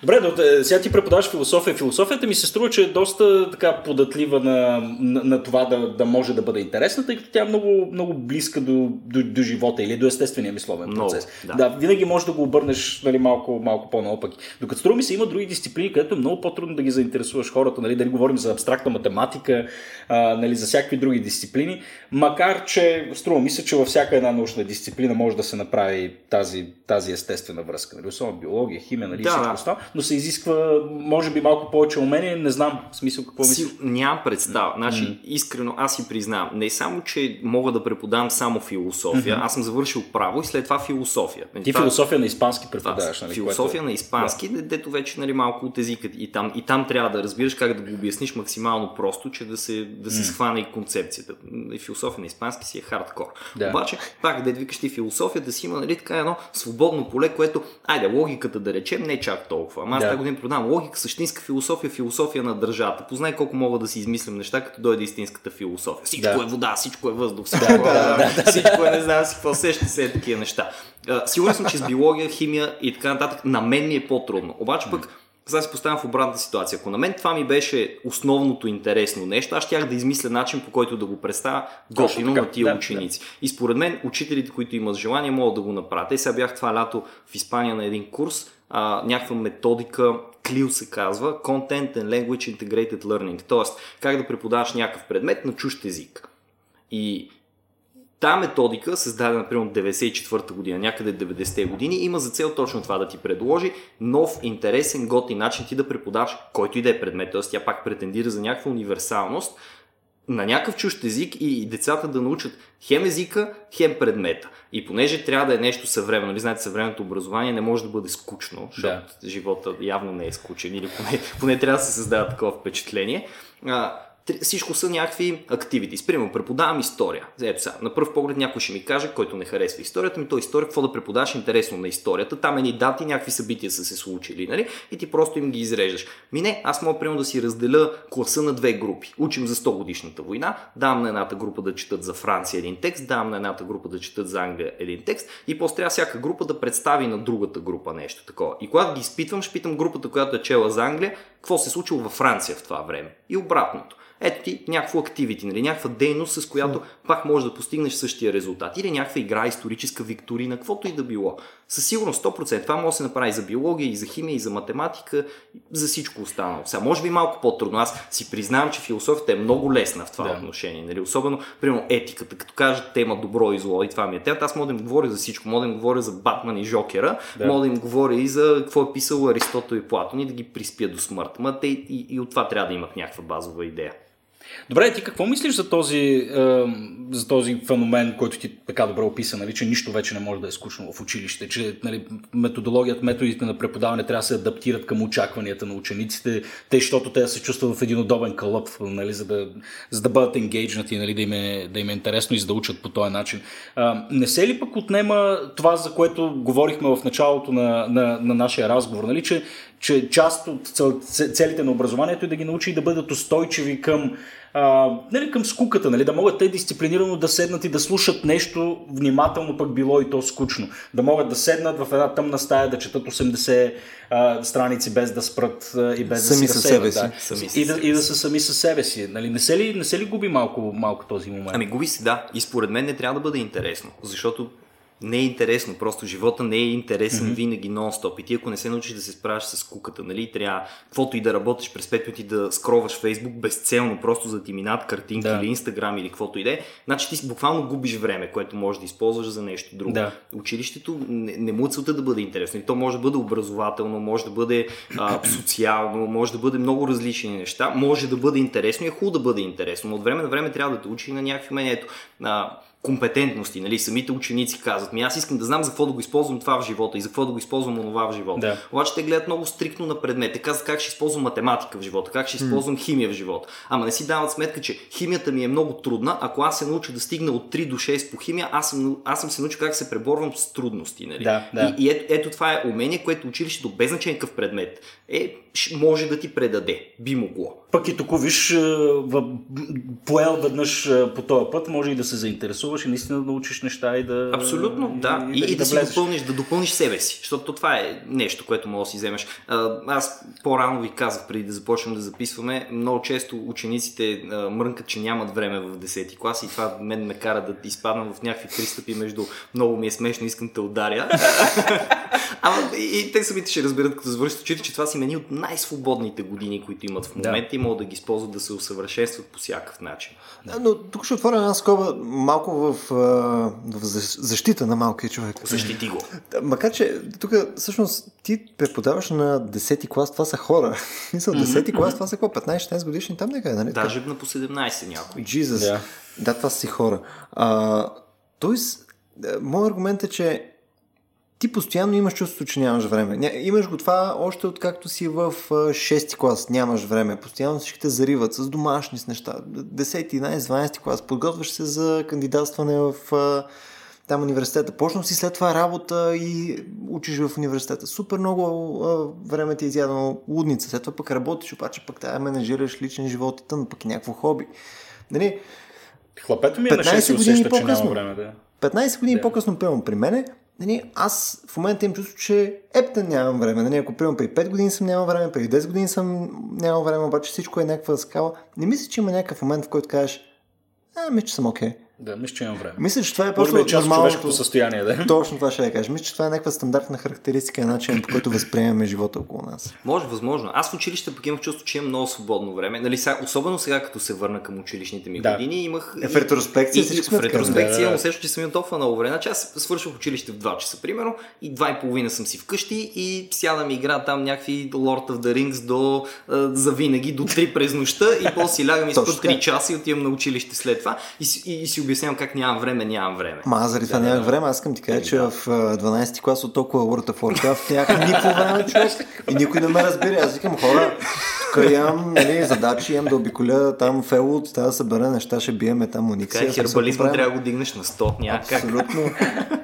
Добре, но е, сега ти преподаваш философия. Философията ми се струва, че е доста така податлива на, на, на това да, да може да бъде интересна, тъй като тя е много, много близка до, до, до живота или до естествения мисловен Много, процес. да. да, винаги можеш да го обърнеш нали, малко, малко по-наопаки. Докато струва ми се има други дисциплини, където е много по-трудно да ги заинтересуваш хората, нали, дали говорим за абстрактна математика, а, нали, за всякакви други дисциплини, макар че струва ми се, че във всяка една научна дисциплина може да се направи тази, тази естествена връзка. Нали, особено биология, химия, нали, Да, всичко да. но се изисква, може би, малко повече умение, не знам в смисъл какво мислиш. Си, нямам представа. Значи, искрено, аз си признавам. Не само, че мога да преподавам само философия, аз съм завършил право и след това философия. Ти това- философия на испански преподаваш, нали? философия което... на испански, да. дето вече нали, малко от езика и там, и там трябва да разбираш как да го обясниш максимално просто, че да се, да се схване и концепцията. И философия на испански си е хардкор. Да. Обаче, пак, дед викаш ти философията си има нали, така едно свободно поле, което, айде, логиката да речем, не чак толкова. Ама аз Да. тази година продавам логика, същинска философия, философия на държавата. Познай колко мога да си измислям неща, като дойде истинската философия. Всичко Да. е вода, всичко е въздух, всичко, е, всичко е не знам си какво, сеща се е такива неща. Сигурен съм, че с биология, химия и така нататък на мен ми е по-трудно. Обаче пък сега се поставям в обратната ситуация. Ако на мен това ми беше основното интересно нещо, аз щях да измисля начин по който да го представя готино на тия да, ученици. И според мен учителите, които имат желание, могат да го направят. Те сега бях това лято в Испания на един курс, а, някаква методика, CLIL се казва, Content and Language Integrated Learning, т.е. как да преподаваш някакъв предмет на чужд език. И Та методика, създадена примерно 94-та година, някъде 90-те години, има за цел точно това да ти предложи нов, интересен, готин начин ти да преподаваш който и да е предмет. Т.е. тя пак претендира за някаква универсалност на някакъв чужд език и децата да научат хем езика, хем предмета. И понеже трябва да е нещо съвременно, нали знаете, съвременното образование не може да бъде скучно, защото Да. живота явно не е скучен или поне, поне трябва да се създава такова впечатление. А, всичко са някакви активити. Примерно, преподавам история. Ето сега, на пръв поглед някой ще ми каже, който не харесва историята, ми то история, какво да преподаваш интересно на историята. Там едни дати, някакви събития са се случили, нали? И ти просто им ги изреждаш. Ми не, аз мога примерно да си разделя класа на две групи. Учим за 100 годишната война, давам на едната група да четат за Франция един текст, давам на едната група да четат за Англия един текст и после трябва всяка група да представи на другата група нещо такова. И когато ги изпитвам, ще питам групата, която е чела за Англия, какво се е случило във Франция в това време. И обратното. Ето ти някакво активити, нали, някаква дейност, с която пак можеш да постигнеш същия резултат. Или някаква игра, историческа викторина, каквото и да било. Със сигурност 100%. Това може да се направи и за биология, и за химия, и за математика, за всичко останало. Сега, може би малко по-трудно. Аз си признавам, че философията е много лесна в това Да. отношение. Нали? Особено, примерно, етиката. Като кажат тема добро и зло, и това ми е тема, аз мога да им говоря за всичко. Мога да им говоря за Батман и Жокера, Да. мога да им говоря и за какво е писал Аристотел и Платон и да ги приспя до смърт. Ма те и, и от това трябва да имат някаква базова идея. Добре, ти какво мислиш за този, е, за този феномен, който ти така добре описа, нали, че нищо вече не може да е скучно в училище, че нали, методологията, методите на преподаване трябва да се адаптират към очакванията на учениците, те, защото те да се чувстват в един удобен кълъп, нали, за, да, за да бъдат енгейджнати, нали, да, им е, да им е интересно и за да учат по този начин. А, не се ли пък отнема това, за което говорихме в началото на, на, на нашия разговор, нали, че, че част от цел, целите на образованието е да ги научи да бъдат устойчиви към а, нали, към скуката, нали, да могат те дисциплинирано да седнат и да слушат нещо внимателно, пък било и то скучно. Да могат да седнат в една тъмна стая, да четат 80 а, страници без да спрат а, и без Сами да се себе разсейват. си. Да. Сами и, да, и да са сами със себе си. Нали, не, се ли, не се ли губи малко, малко този момент? Ами губи се, да. И според мен не трябва да бъде интересно, защото не е интересно, просто живота не е интересен mm-hmm. винаги нон-стоп. И ти ако не се научиш да се справиш с куката, нали, трябва каквото и да работиш през 5 минути да скроваш Фейсбук безцелно, просто за да ти минат картинки Да. или Инстаграм или каквото и да е, значи ти буквално губиш време, което можеш да използваш за нещо друго. Да. Училището не, не му е целта да бъде интересно. И то може да бъде образователно, може да бъде а, социално, може да бъде много различни неща, може да бъде интересно и е хубаво да бъде интересно, но от време на време трябва да те учи на някакви умения. Ето, а, компетентности. Нали? Самите ученици казват, ми аз искам да знам за какво да го използвам това в живота и за какво да го използвам онова в живота. Да. Обаче те гледат много стрикно на предмет. Те казват как ще използвам математика в живота, как ще използвам химия в живота. Ама не си дават сметка, че химията ми е много трудна. Ако аз се науча да стигна от 3 до 6 по химия, аз съм, аз съм се научил как се преборвам с трудности. Нали? Да, да. И, и ето, ето това е умение, което училището без значение какъв предмет е, може да ти предаде. Би могло. Пък и тук виж, поел веднъж по този път, може и да се заинтересуваш и наистина да научиш неща и да. Абсолютно, да. И, и, и да, да, си допълниш, да допълниш себе си. Защото това е нещо, което може да си вземеш. Аз по-рано ви казах, преди да започнем да записваме, много често учениците мрънкат, че нямат време в 10 клас и това мен ме кара да изпадам в някакви пристъпи между много ми е смешно, искам те ударя. Ама и, и те самите ще разберат, като завършат учите, че това си мени от най-свободните години, които имат в момента да. и могат да ги използват да се усъвършенстват по всякакъв начин. Да, но тук ще отворя една скоба малко в, в защита на малкия човек. Защити го. Макар, че тук всъщност ти преподаваш на 10-ти клас, това са хора. Мисля, 10-ти клас, това са какво? 15-16 годишни там някъде, нали? Даже на по 17 някой. Jesus. Yeah. Да, това са си хора. А, тоест, моят аргумент е, че ти постоянно имаш чувството, че нямаш време. Имаш го това още откакто си в 6 клас, нямаш време. Постоянно всички те зариват с домашни с неща. 10, 11, 12 клас, подготвяш се за кандидатстване в там университета. Почнал си след това работа и учиш в университета. Супер много време ти е изядано лудница. След това пък работиш, обаче пък тая менажираш личен живот и тън, пък и някакво хоби. Нали, Хлапето ми е на 6 усеща, че няма време да 15 години да. по-късно, пълно при мене, нали, аз в момента им чувствам, че ептен нямам време. Нали, ако приемам при 5 години съм нямал време, при 10 години съм нямал време, обаче всичко е някаква скала. Не мисля, че има някакъв момент, в който кажеш, а, мисля, че съм окей. Okay. Да, мисля, че имам време. Мисля, че това е просто част човешкото състояние. Да? Точно това ще я кажа. Мисля, че това е някаква стандартна характеристика на начин, по който възприемаме живота около нас. Може, възможно. Аз в училище пък имах чувство, че имам много свободно време. Нали, сега, особено сега, като се върна към училищните ми да. години, имах. Е, в ретроспекция. И, и, в ретроспекция имам усеща, че съм имал толкова много време. Значи аз свършвах училище в 2 часа, примерно, и 2 и половина съм си вкъщи и сядам и игра там някакви Lord of the Rings до за винаги, до 3 през нощта и после си лягам и спа 3 часа и отивам на училище след това и, и, и си обяснявам как нямам време нямам време. Ма аз заради това да, нямах време, аз искам ти кажа, че в 12 ти клас от толкова World of Warcraft нямах никакво време, човек. И никой не ме разбира. Аз викам, хора, тук имам нали, задачи, имам да обиколя там Фелот, трябва да събера неща, ще биеме там уникси. Как хербализма трябва да го дигнеш на 100 някак. Абсолютно.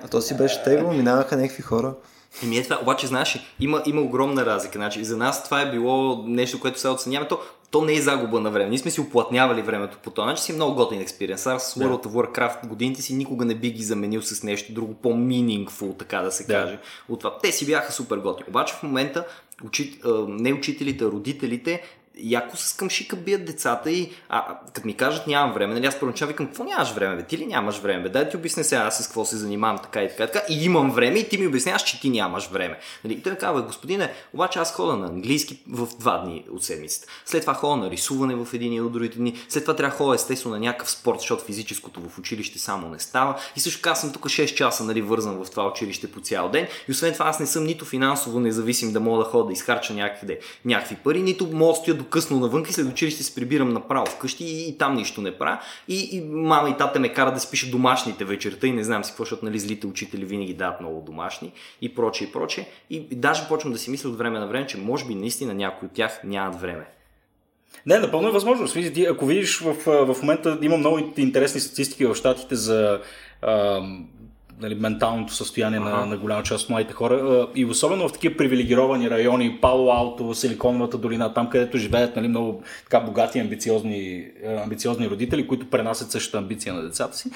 А то си беше тегло, минаваха някакви хора. Еми е това, обаче знаеш, има, има огромна разлика. Значи, за нас това е било нещо, което се оценяваме. То, то не е загуба на време. Ние сме си оплътнявали времето по този начин. Си много готин експириенс. Аз с World of Warcraft годините си никога не би ги заменил с нещо друго по-meaningful, така да се да. каже. От това. Те си бяха супер готини. Обаче в момента учит, не учителите, а родителите яко с къмшика бият децата и а, като ми кажат нямам време, нали аз първоначално викам, какво нямаш време, бе? ти ли нямаш време, бе? дай да ти обясня сега аз с какво се занимавам така и така, така и имам време и ти ми обясняваш, че ти нямаш време. Нали? И той казва, господине, обаче аз хода на английски в два дни от седмицата. След това хода на рисуване в един и от другите дни. След това трябва да ходя естествено на някакъв спорт, защото физическото в училище само не става. И също така съм тук 6 часа нали, вързан в това училище по цял ден. И освен това аз не съм нито финансово независим да мога да ходя да изхарча някъде някакви пари, нито мога до късно навън и след училище се прибирам направо вкъщи и, и там нищо не правя. И, и мама и тата ме карат да спиша домашните вечерта и не знам си какво, защото нали, злите учители винаги дават много домашни и проче и проче. И, и даже почвам да си мисля от време на време, че може би наистина някои от тях нямат време. Не, напълно е възможно. Ако видиш в, в момента има много интересни статистики в щатите за нали, менталното състояние ага. на, на голяма част от младите хора. И особено в такива привилегировани райони, Пало Алто, Силиконовата долина, там където живеят нали, много така богати амбициозни, амбициозни родители, които пренасят същата амбиция на децата си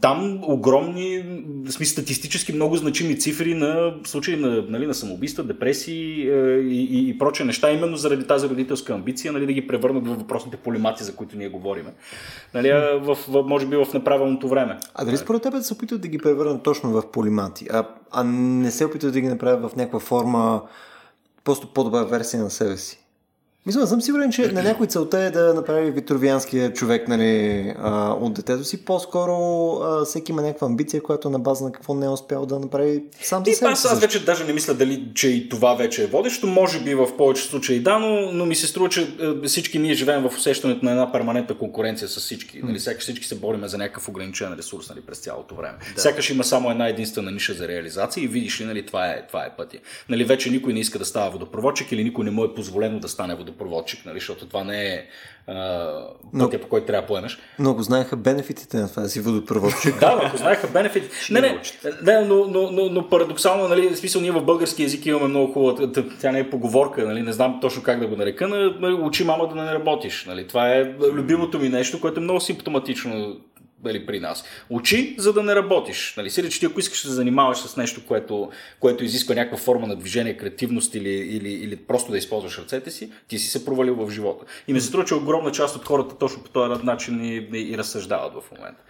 там огромни, в смисъл статистически много значими цифри на случаи на, нали, на самоубийства, депресии е, и, и, и проче неща, именно заради тази родителска амбиция, нали, да ги превърнат в въпросните полимати, за които ние говорим. Нали, в, в, може би в неправилното време. А дали според теб се опитват да ги превърнат точно в полимати, а, а не се опитват да ги направят в някаква форма просто по-добра версия на себе си? Мисля, съм сигурен, че на някой целта е да направи витровианския човек нали, а, от детето си. По-скоро а, всеки има някаква амбиция, която на база на какво не е успял да направи сам за себе си. Аз, аз вече даже не мисля дали, че и това вече е водещо. Може би в повече случаи да, но, но ми се струва, че е, всички ние живеем в усещането на една перманентна конкуренция с всички. Нали, сякаш всички се бориме за някакъв ограничен ресурс нали, през цялото време. Да. Сякаш има само една единствена ниша за реализация и видиш ли, нали, това е, това е пътя. Нали, вече никой не иска да става водопроводчик или никой не му е позволено да стане водопроводчик, нали, защото това не е а, пътя, по който трябва да поемеш. Но ако знаеха бенефитите на това си водопроводчик. да, ако знаеха бенефитите. не, не, не но, но, но, но, парадоксално, нали, в смисъл, ние в български язик имаме много хубава, тя не е поговорка, нали, не знам точно как да го нарека, но нали, учи мама да не работиш. Нали. Това е любимото ми нещо, което е много симптоматично нали, при нас. Учи, за да не работиш. Нали, си че ти ако искаш да се занимаваш с нещо, което, което изисква някаква форма на движение, креативност или, или, или просто да използваш ръцете си, ти си се провалил в живота. И ми се струва, че огромна част от хората точно по този начин и, и, и разсъждават в момента.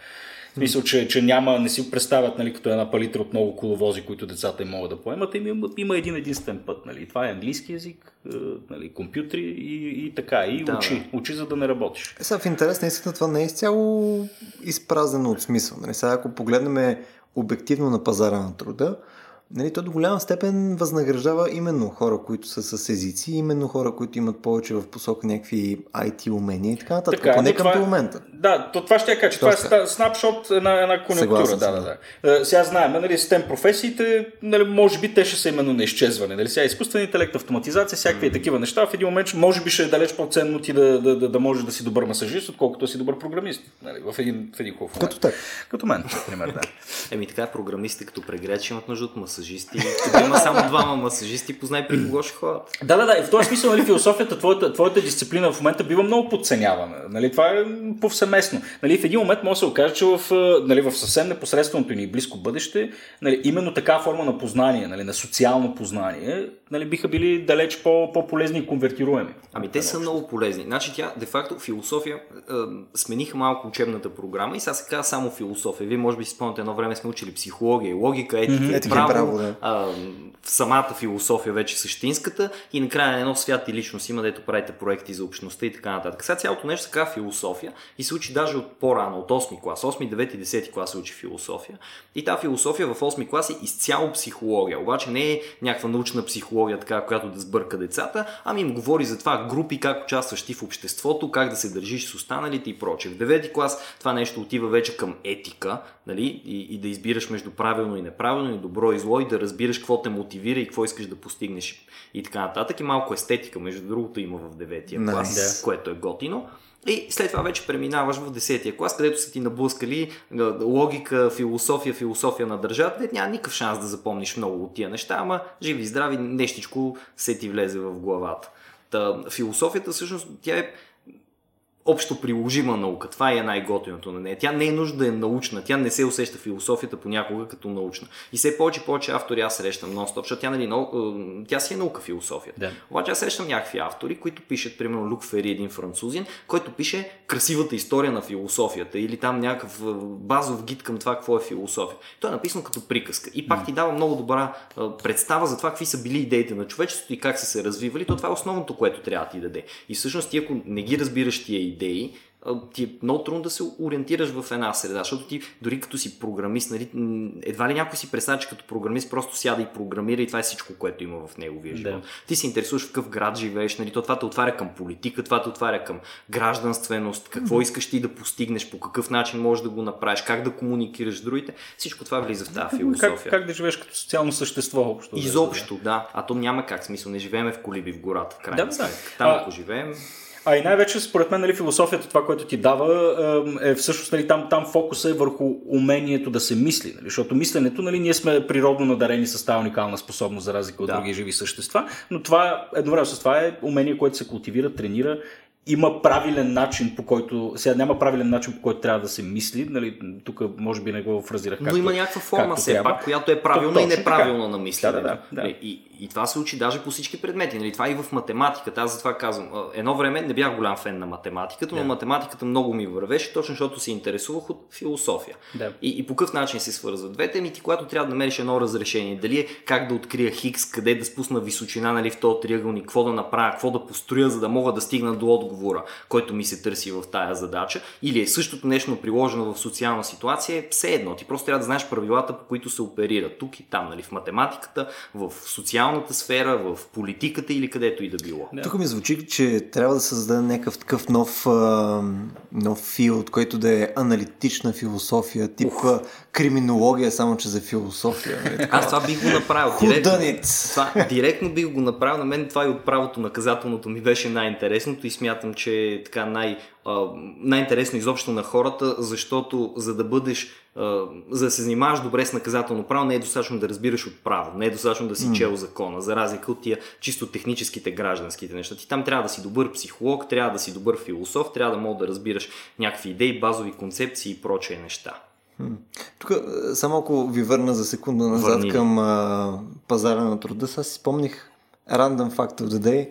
В смисъл, че, че няма, не си представят нали, като една палитра от много коловози, които децата им могат да поемат. Има, има един единствен път. Нали. Това е английски язик, е, нали, компютри и, и така. И да, учи. Да. Учи, за да не работиш. Е, сега в интерес на истина това не е изцяло изпразнено от смисъл. Нали. Сега ако погледнем обективно на пазара на труда, нали, то до голяма степен възнаграждава именно хора, които са с езици, именно хора, които имат повече в посока някакви IT умения и така нататък. Така, поне към това, момента. Да, то това ще я кажа, че това е снапшот на една конъюнктура. Да, да, да. Сега знаем, нали, STEM професиите, нали, може би те ще са именно на изчезване. Нали? Сега изкуствен интелект, автоматизация, всякакви mm. такива неща. В един момент може би ще е далеч по-ценно ти да, да, да, да можеш да си добър масажист, отколкото да си добър програмист. Нали? В един, в един хубав момент. Като теб. Като мен, например, да. Еми така, програмистите като прегречи имат нужда от масажисти. Когато има само двама масажисти, познай при кого ще ходят. Да, да, да. И в този смисъл, нали, философията, твоята, твоята дисциплина в момента бива много подценявана. Нали, това е повсеместно. Нали, в един момент може да се окаже, че в, нали, в съвсем непосредственото ни близко бъдеще, нали, именно така форма на познание, нали, на социално познание, нали, биха били далеч по, по-полезни и конвертируеми. Ами те са много полезни. Значи тя, де-факто, философия, е, смениха малко учебната програма и сега се казва само философия. Вие може би си спомняте едно време сме учили психология, логика, етика, mm-hmm. право, право да. а, самата философия вече същинската и накрая едно свят и личност има, дето правите проекти за общността и така нататък. Сега цялото нещо казва философия и се учи даже от по-рано, от 8 клас. 8, 9 и 10 клас се учи философия. И тази философия в 8 клас е изцяло психология. Обаче не е някаква научна психология, така, която да сбърка децата, ами им говори за това групи, как участваш ти в обществото, как да се държиш с останалите и прочее. В 9 клас това нещо отива вече към етика, нали? И, и да избираш между правилно и неправилно, и добро и зло, и да разбираш какво те мотивира и какво искаш да постигнеш и така нататък. И малко естетика, между другото, има в 9 клас, nice. което е готино. И след това вече преминаваш в 10-я клас, където са ти наблъскали логика, философия, философия на държавата. Няма никакъв шанс да запомниш много от тия неща, ама живи и здрави, нещичко се ти влезе в главата. Та, философията всъщност тя е общо приложима наука. Това е най-готиното на нея. Тя не е нужда да е научна. Тя не се усеща философията понякога като научна. И все повече повече автори аз срещам нон-стоп, защото тя, нали, нау... Е, тя си е наука философията. Да. Обаче аз срещам някакви автори, които пишат, примерно Люк Фери, един французин, който пише красивата история на философията или там някакъв е, базов гид към това какво е философия. Той е написано като приказка. И пак ти дава много добра е, представа за това какви са били идеите на човечеството и как са се развивали. То това е основното, което трябва да ти даде. И всъщност ти ако не ги разбираш тия идеи, ти е много трудно да се ориентираш в една среда, защото ти дори като си програмист, нали, едва ли някой си представя, че като програмист просто сяда и програмира и това е всичко, което има в неговия живот. Да. Ти се интересуваш в какъв град живееш, нали, то това те отваря към политика, това те отваря към гражданственост, какво искаш ти да постигнеш, по какъв начин можеш да го направиш, как да комуникираш с другите. Всичко това влиза в тази философия. Как, как да живееш като социално същество общо? Изобщо, да. да. А то няма как смисъл. Не живееме в колиби в гората, в крайна да, сметка. Там, ако живеем, а и най-вече, според мен, нали, философията, това, което ти дава, е всъщност нали, там, там фокуса е върху умението да се мисли. Нали, защото мисленето, нали, ние сме природно надарени с тази уникална способност, за разлика от да. други живи същества, но това, едновременно с това е умение, което се култивира, тренира има правилен начин, по който. Сега няма правилен начин, по който трябва да се мисли. Нали, тук може би не го фразирах. Както, Но има някаква форма все пак, която е правилна и неправилна на мислене. Да, да, да. И, и това се учи даже по всички предмети. Нали? Това и в математиката. Аз затова казвам. Едно време не бях голям фен на математиката, но yeah. математиката много ми вървеше, точно защото се интересувах от философия. Yeah. И, и по какъв начин се свързват двете ми, ти когато трябва да намериш едно разрешение, дали е как да открия хикс, къде да спусна височина нали, в този триъгълник, какво да направя, какво да построя, за да мога да стигна до отговора, който ми се търси в тая задача, или е същото нещо приложено в социална ситуация, е все едно. Ти просто трябва да знаеш правилата, по които се оперира тук и там, нали, в математиката, в социалната сфера, в политиката или където и да било. Да. Тук ми звучи, че трябва да създаде някакъв такъв нов, нов филд, който да е аналитична философия, тип Ух. Криминология, само че за философия. Нали, Аз това бих го направил. Директно, това, директно бих го направил. На мен това и от правото наказателното ми беше най-интересното и смятам, че е така най- най-интересно изобщо на хората, защото за да бъдеш, за да се занимаваш добре с наказателно право, не е достатъчно да разбираш от право, не е достатъчно да си mm. чел закона, за разлика от тия чисто техническите гражданските неща. Ти там трябва да си добър психолог, трябва да си добър философ, трябва да мога да разбираш някакви идеи, базови концепции и прочие неща. Тук само ако ви върна за секунда назад Върни. към а, пазара на труда, аз си спомних Random Fact of the Day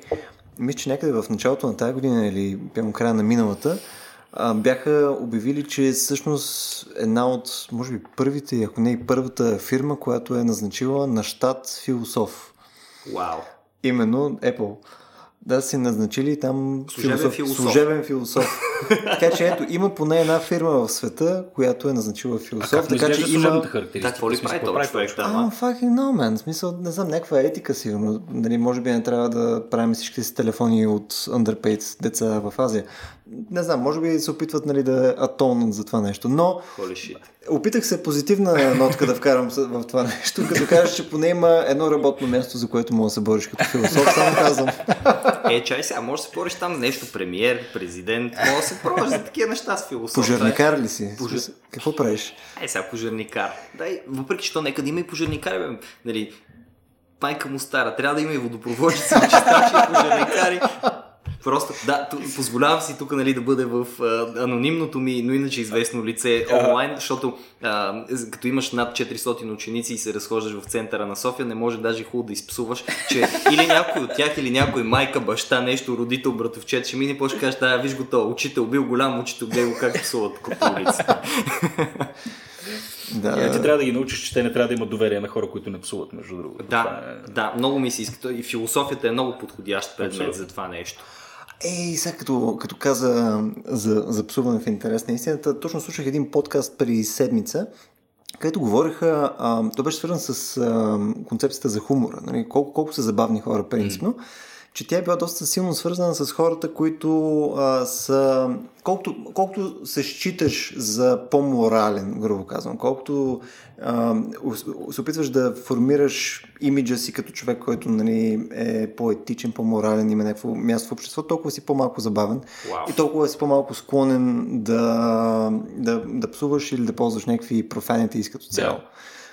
мисля, че някъде в началото на тази година или прямо края на миналата, а, бяха обявили, че всъщност една от, може би, първите, ако не и първата фирма, която е назначила на щат философ. Вау! Именно Apple да си назначили там служебен философ. философ. Служебен философ. така че ето, има поне една фирма в света, която е назначила философ. А така че има. Какво ли прави този човек? А, fucking no, man. В смисъл, не знам, някаква етика сигурно. Нали, може би не трябва да правим всичките си телефони от underpaid деца в Азия. Не знам, може би се опитват нали, да атонат за това нещо. Но. Опитах се позитивна нотка да вкарам в това нещо, като кажеш, че поне има едно работно място, за което мога да се бориш като философ, само казвам. Е, чай сега, може да се бориш там нещо, премиер, президент, може да се бориш за такива неща с философ. Пожарникар ли си? Пожар... Какво правиш? Е, сега пожарникар. Дай, въпреки, че то нека да има и пожарникари, бе. Нали, майка му стара, трябва да има и водопроводчици, чистачи, пожарникари. Просто, да, позволявам си тук нали, да бъде в а, анонимното ми, но иначе известно лице онлайн, защото а, като имаш над 400 ученици и се разхождаш в центъра на София, не може даже хубаво да изпсуваш, че или някой от тях, или някой майка, баща, нещо, родител, братовчет, ще мине, после кажеш, да, виж го то, учител, бил голям учител, гледай го как псуват по улицата. Да. И ти трябва да ги научиш, че те не трябва да имат доверие на хора, които не псуват, между другото. Да, е... да, много ми се иска. И философията е много подходящ предмет Абсолютно. за това нещо. Ей, сега като, като каза за, за псуване в интерес на истината, точно слушах един подкаст при седмица, където говориха, а, то беше свързан с а, концепцията за хумора, нали, колко, колко са забавни хора принципно. Mm че тя е била доста силно свързана с хората, които а, са. Колкото, колкото се считаш за по-морален, грубо казвам, колкото се опитваш да формираш имиджа си като човек, който нали, е по-етичен, по-морален, има някакво място в обществото, толкова си по-малко забавен wow. и толкова си по-малко склонен да, да, да псуваш или да ползваш някакви профанити като цяло. Yeah.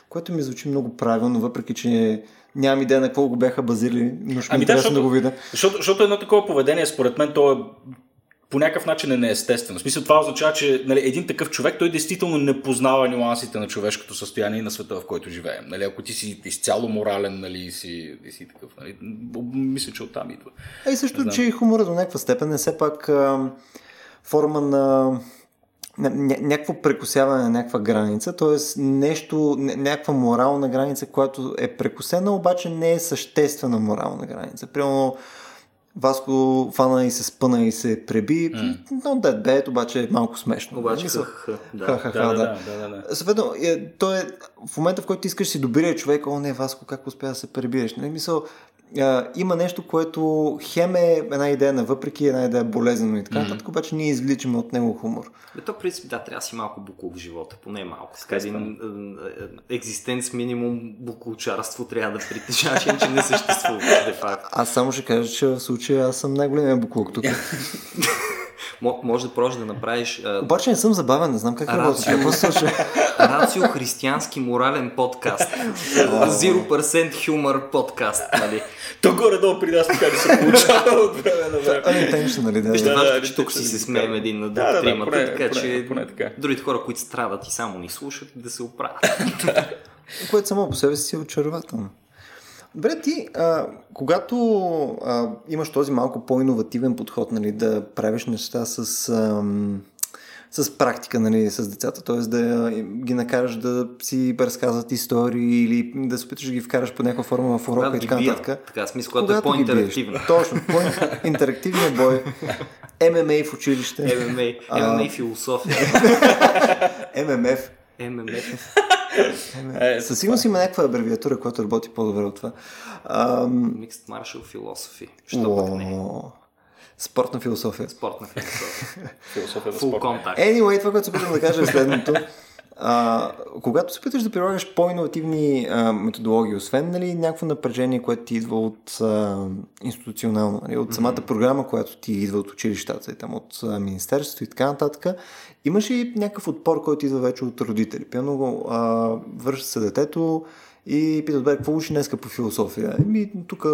Което ми звучи много правилно, въпреки че нямам идея на какво го бяха базирали, но ще ами да, защото, да го видя. Защото, защото едно такова поведение, според мен, то е по някакъв начин е неестествено. В смисъл това означава, че нали, един такъв човек, той действително не познава нюансите на човешкото състояние и на света, в който живеем. Нали, ако ти си изцяло морален, нали, си, си такъв. Нали, мисля, че оттам идва. А и също, че и хумора до някаква степен е все пак а, форма на някакво прекусяване на някаква граница, т.е. нещо, някаква морална граница, която е прекусена, обаче не е съществена морална граница. Примерно Васко фана и се спъна и се преби, mm. но да бе, обаче е малко смешно. Обаче, ха, да. Ха, ха, да, да, да, да, да. Съветно, е, то е в момента, в който искаш си добирия човек, о не, Васко, как успя да се пребиеш? Нали, мисъл, а, има нещо, което хем е една идея на въпреки, една идея болезнено и така, mm-hmm. обаче ние извличаме от него хумор. Бе, то, в принцип, да, трябва да си малко букло в живота, поне малко. Така един екзистенц минимум буклучарство трябва да притежаваш, че не съществува, де факт. Аз само ще кажа, че в случая аз съм най-големия буклук тук. може да продължиш да направиш... А... Обаче не съм забавен, не знам как работи. Какво слуша? Рацио християнски морален подкаст. Zero percent humor подкаст, нали? То горе-долу при нас така се получава от време на време. Unintentional, нали? Да, Вижте, да, че тук си се смеем един на друг тримата, така че другите хора, които страдат и само ни слушат, да се оправят. Което само по себе си е очарователно. Добре, ти, а, когато а, имаш този малко по-инновативен подход, нали, да правиш неща с, а, с практика нали, с децата, т.е. да ги накараш да си разказват истории или да се опиташ да ги вкараш по някаква форма в урока и така нататък. Така, смисъл, когато, когато е по-интерактивно. Точно, по-интерактивният бой. ММА в училище. ММА, ММА философия. ММФ. ММФ. Е, Със сигурност има някаква абревиатура, която работи по-добре от това. Mixed Martial Philosophy. Що пък не? Спортна философия. Спортна философия. философия за спорт. Anyway, това, което се опитвам да кажа е следното. А, когато се опиташ да прилагаш по-инновативни а, методологии, освен нали, някакво напрежение, което ти идва от а, институционално, нали, от самата програма, която ти идва от училищата, и там от а, министерството и така нататък, имаш и някакъв отпор, който идва вече от родители. Пълно върши се детето и питат, бе, какво учи днеска по философия? Еми, тук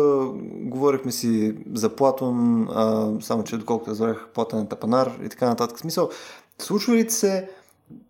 говорихме си за Платон, а, само че доколкото разбрах Платон е тапанар и така нататък. Смисъл, случва ли се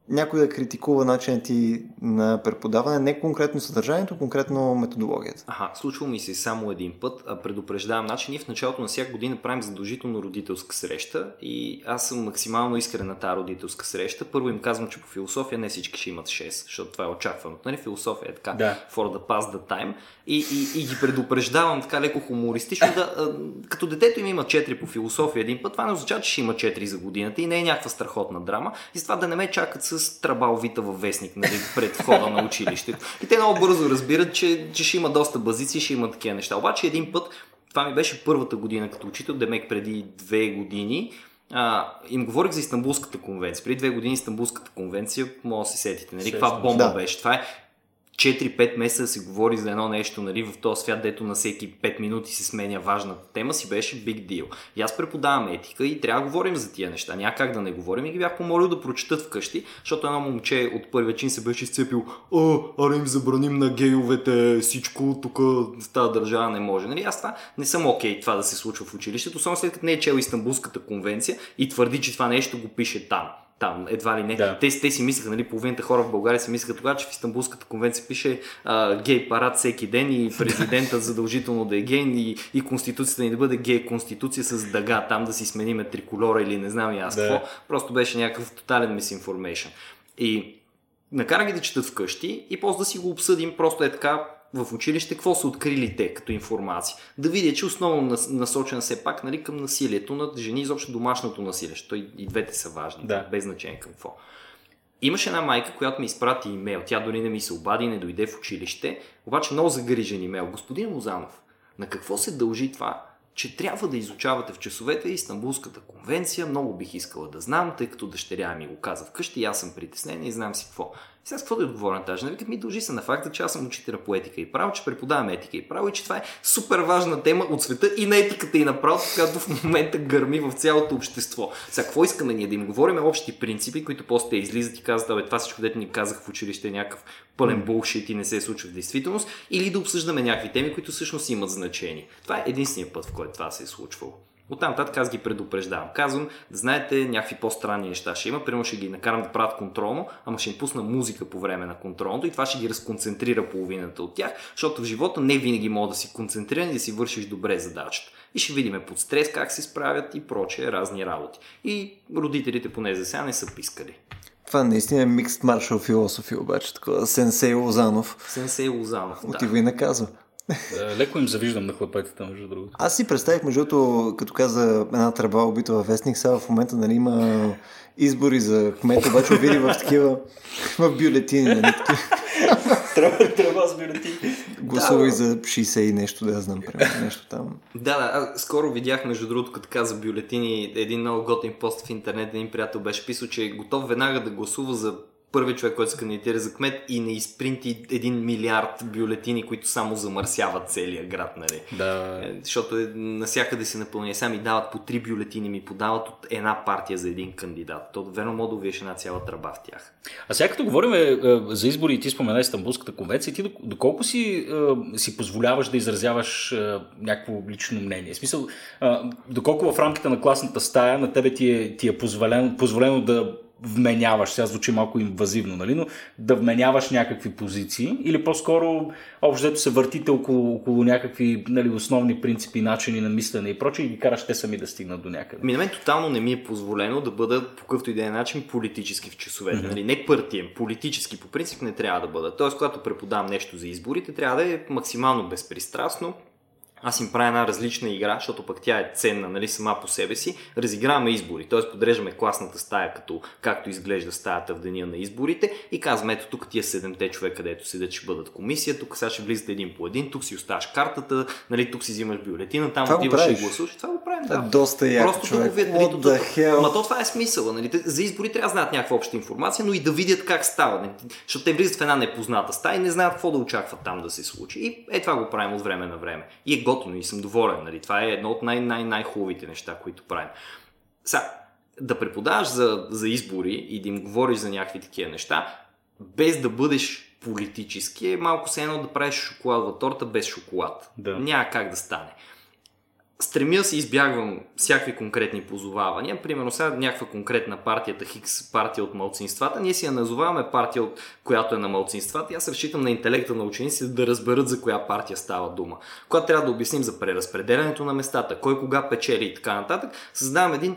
някой да критикува начинът ти на преподаване, не конкретно съдържанието, конкретно методологията. Аха, случва ми се само един път, а предупреждавам, значи ние в началото на всяка година правим задължително родителска среща и аз съм максимално искрен на тази родителска среща. Първо им казвам, че по философия не всички ще имат 6, защото това е очаквано. Нали? Философия е така, да. for the past the time. И, и, и ги предупреждавам така леко хумористично, да, а, като детето им има 4 по философия един път, това не означава, че ще има 4 за годината и не е някаква страхотна драма. И с това да не ме чакат с трабал вита във вестник нали, пред входа на училището. И те много бързо разбират, че, че ще има доста базици, ще има такива неща. Обаче един път, това ми беше първата година като учител, демек преди две години, а, им говорих за Истанбулската конвенция. Преди две години Истанбулската конвенция, може да се сетите, нали? Каква бомба да. беше. Това е 4-5 месеца се говори за едно нещо нали, в този свят, дето на всеки 5 минути се сменя важната тема, си беше big deal. И аз преподавам етика и трябва да говорим за тия неща. Няма как да не говорим и ги бях помолил да прочитат вкъщи, защото едно момче от първия чин се беше изцепил а, ара им забраним на гейовете всичко, тук в тази държава не може. Нали? Аз това не съм окей okay, това да се случва в училището, само след като не е чел Истанбулската конвенция и твърди, че това нещо го пише там там, едва ли не. Да. Те, те си мислеха, нали, половината хора в България си мислеха тогава, че в Истанбулската конвенция пише а, гей парад всеки ден и президента задължително да е гей и, и конституцията ни да бъде гей конституция с дъга, там да си смениме триколора или не знам и аз да. какво. Просто беше някакъв тотален misinformation. И накара ги да четат вкъщи и после да си го обсъдим просто е така в училище, какво са открили те като информация. Да видя, че основно насочен все пак нали, към насилието над жени, изобщо домашното насилие, защото и, и двете са важни, да. без значение какво. Имаше една майка, която ми изпрати имейл. Тя дори не ми се обади, не дойде в училище, обаче много загрижен имейл. Господин Лозанов, на какво се дължи това, че трябва да изучавате в часовете Истанбулската конвенция. Много бих искала да знам, тъй като дъщеря ми го каза вкъщи аз съм притеснен и знам си какво. Сега с какво да отговоря на тази жена? Викат ми дължи се на факта, че аз съм учителя по етика и право, че преподавам етика и право и че това е супер важна тема от света и на етиката и на правото, която в момента гърми в цялото общество. Сега какво искаме ние да им говорим общи принципи, които после те излизат и казват, абе това всичко, дете ни казах в училище е някакъв пълен булшит и не се случва в действителност, или да обсъждаме някакви теми, които всъщност имат значение. Това е единствения път, в който това се е случвало. Оттам нататък аз ги предупреждавам. Казвам, да знаете, някакви по-странни неща ще има. Примерно ще ги накарам да правят контролно, ама ще им пусна музика по време на контролното и това ще ги разконцентрира половината от тях, защото в живота не винаги мога да си концентриран и да си вършиш добре задачата. И ще видим под стрес как се справят и прочее разни работи. И родителите поне за сега не са пискали. Това наистина е микст маршал философия, обаче, такова Сенсей Лозанов. Сенсей Лозанов, Отива да. и наказва. Леко им завиждам на хлапетата, между другото. Аз си представих, между другото, като каза една тръба убита във вестник, сега в момента нали, има избори за кмет, обаче види в такива в бюлетини. Нали, Трябва, трябва с бюлетини. Гласувай да, за 60 и нещо, да я знам, примерно, нещо там. Да, да, скоро видях, между другото, като каза бюлетини, един много готин пост в интернет, един приятел беше писал, че е готов веднага да гласува за първият човек, който се кандидатира за кмет и не изпринти един милиард бюлетини, които само замърсяват целия град, нали? Да. Е, защото е, насякъде се напълня. Сами дават по три бюлетини, ми подават от една партия за един кандидат. То верно мога да виеш една цяла тръба в тях. А сега като говорим е, за избори и ти спомена Истанбулската конвенция, ти доколко си, е, си позволяваш да изразяваш е, някакво лично мнение? В смисъл, доколко в рамките на класната стая на тебе ти е, ти е позволено, позволено да вменяваш, сега звучи малко инвазивно, нали, но да вменяваш някакви позиции или по-скоро общо се въртите около, около някакви нали, основни принципи, начини на мислене и прочее и ги караш те сами да стигнат до някъде. Ми на мен тотално не ми е позволено да бъда по какъвто и да е начин политически в часовете. Mm-hmm. Нали, не партиен, политически по принцип не трябва да бъда. Тоест, когато преподавам нещо за изборите, трябва да е максимално безпристрастно, аз им правя една различна игра, защото пък тя е ценна нали, сама по себе си. Разиграваме избори, т.е. подреждаме класната стая, като както изглежда стаята в деня на изборите и казваме, ето тук тия седемте човека, където седят, ще бъдат комисия, тук сега ще влизате един по един, тук си оставаш картата, нали, тук си взимаш бюлетина, там отиваш и гласуваш. Това го правим. Да. Доста як, Просто човек. Видят, нали, Ма то това е смисъла. Нали? За избори трябва да знаят някаква обща информация, но и да видят как става. Нали? Защото те влизат в една непозната стая и не знаят какво да очакват там да се случи. И е това го правим от време на време. И е готово и съм доволен. Нали? Това е едно от най-най-най-хубавите неща, които правим. Сега, да преподаваш за, за избори и да им говориш за някакви такива неща, без да бъдеш политически, е малко се едно да правиш шоколадова торта без шоколад. Да. Няма как да стане стремя се избягвам всякакви конкретни позовавания. Примерно сега някаква конкретна партията, Хикс партия от малцинствата, ние си я назоваваме партия, от която е на малцинствата и аз разчитам на интелекта на учениците да разберат за коя партия става дума. Когато трябва да обясним за преразпределянето на местата, кой кога печели и така нататък, създавам един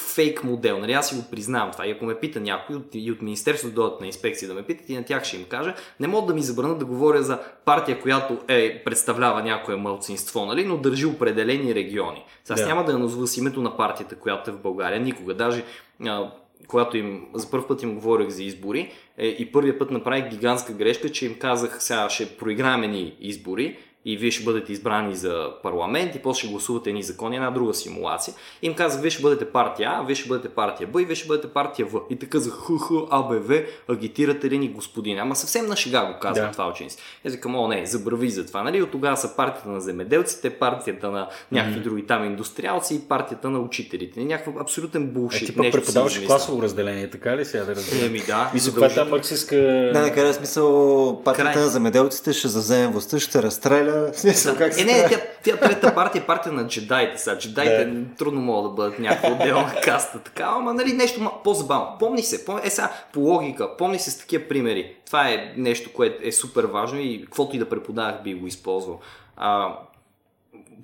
фейк модел. Нали, аз си го признавам това. И ако ме пита някой от, и от Министерството дойдат на инспекция да ме питат и на тях ще им кажа, не мога да ми забранят да говоря за партия, която е, представлява някое мълцинство, нали, но държи определени региони. Сега аз няма да я назова с името на партията, която е в България, никога. Даже а, когато им, за първ път им говорих за избори е, и първият път направих гигантска грешка, че им казах, сега ще проиграем ни избори, и вие ще бъдете избрани за парламент и после ще гласувате едни закони, една друга симулация. И им казах, вие ще бъдете партия А, вие ще бъдете партия Б и вие ще бъдете партия В. И така за ХХ, АБВ, агитирате ли ни господин? Ама съвсем на шега го казвам да. това ученици. И казвам, о не, забрави за това. Нали? От тогава са партията на земеделците, партията на някакви mm-hmm. други там индустриалци и партията на учителите. Някакъв абсолютен булшит. Е, ти пък преподаваш класово разделение, така ли сега да разберем? Еми да. И това е марксистска... Да, накрая смисъл партията Край. на земеделците ще завземе властта, ще разстреля определя смисъл как се Е, не, тя, тя трета партия е партия на джедаите. Сега джедаите да. трудно могат да бъдат някаква отделна каста. Така, ама нали нещо по-забавно. Помни се, помни, е сега по логика, помни се с такива примери. Това е нещо, което е супер важно и каквото и да преподавах би го използвал. А,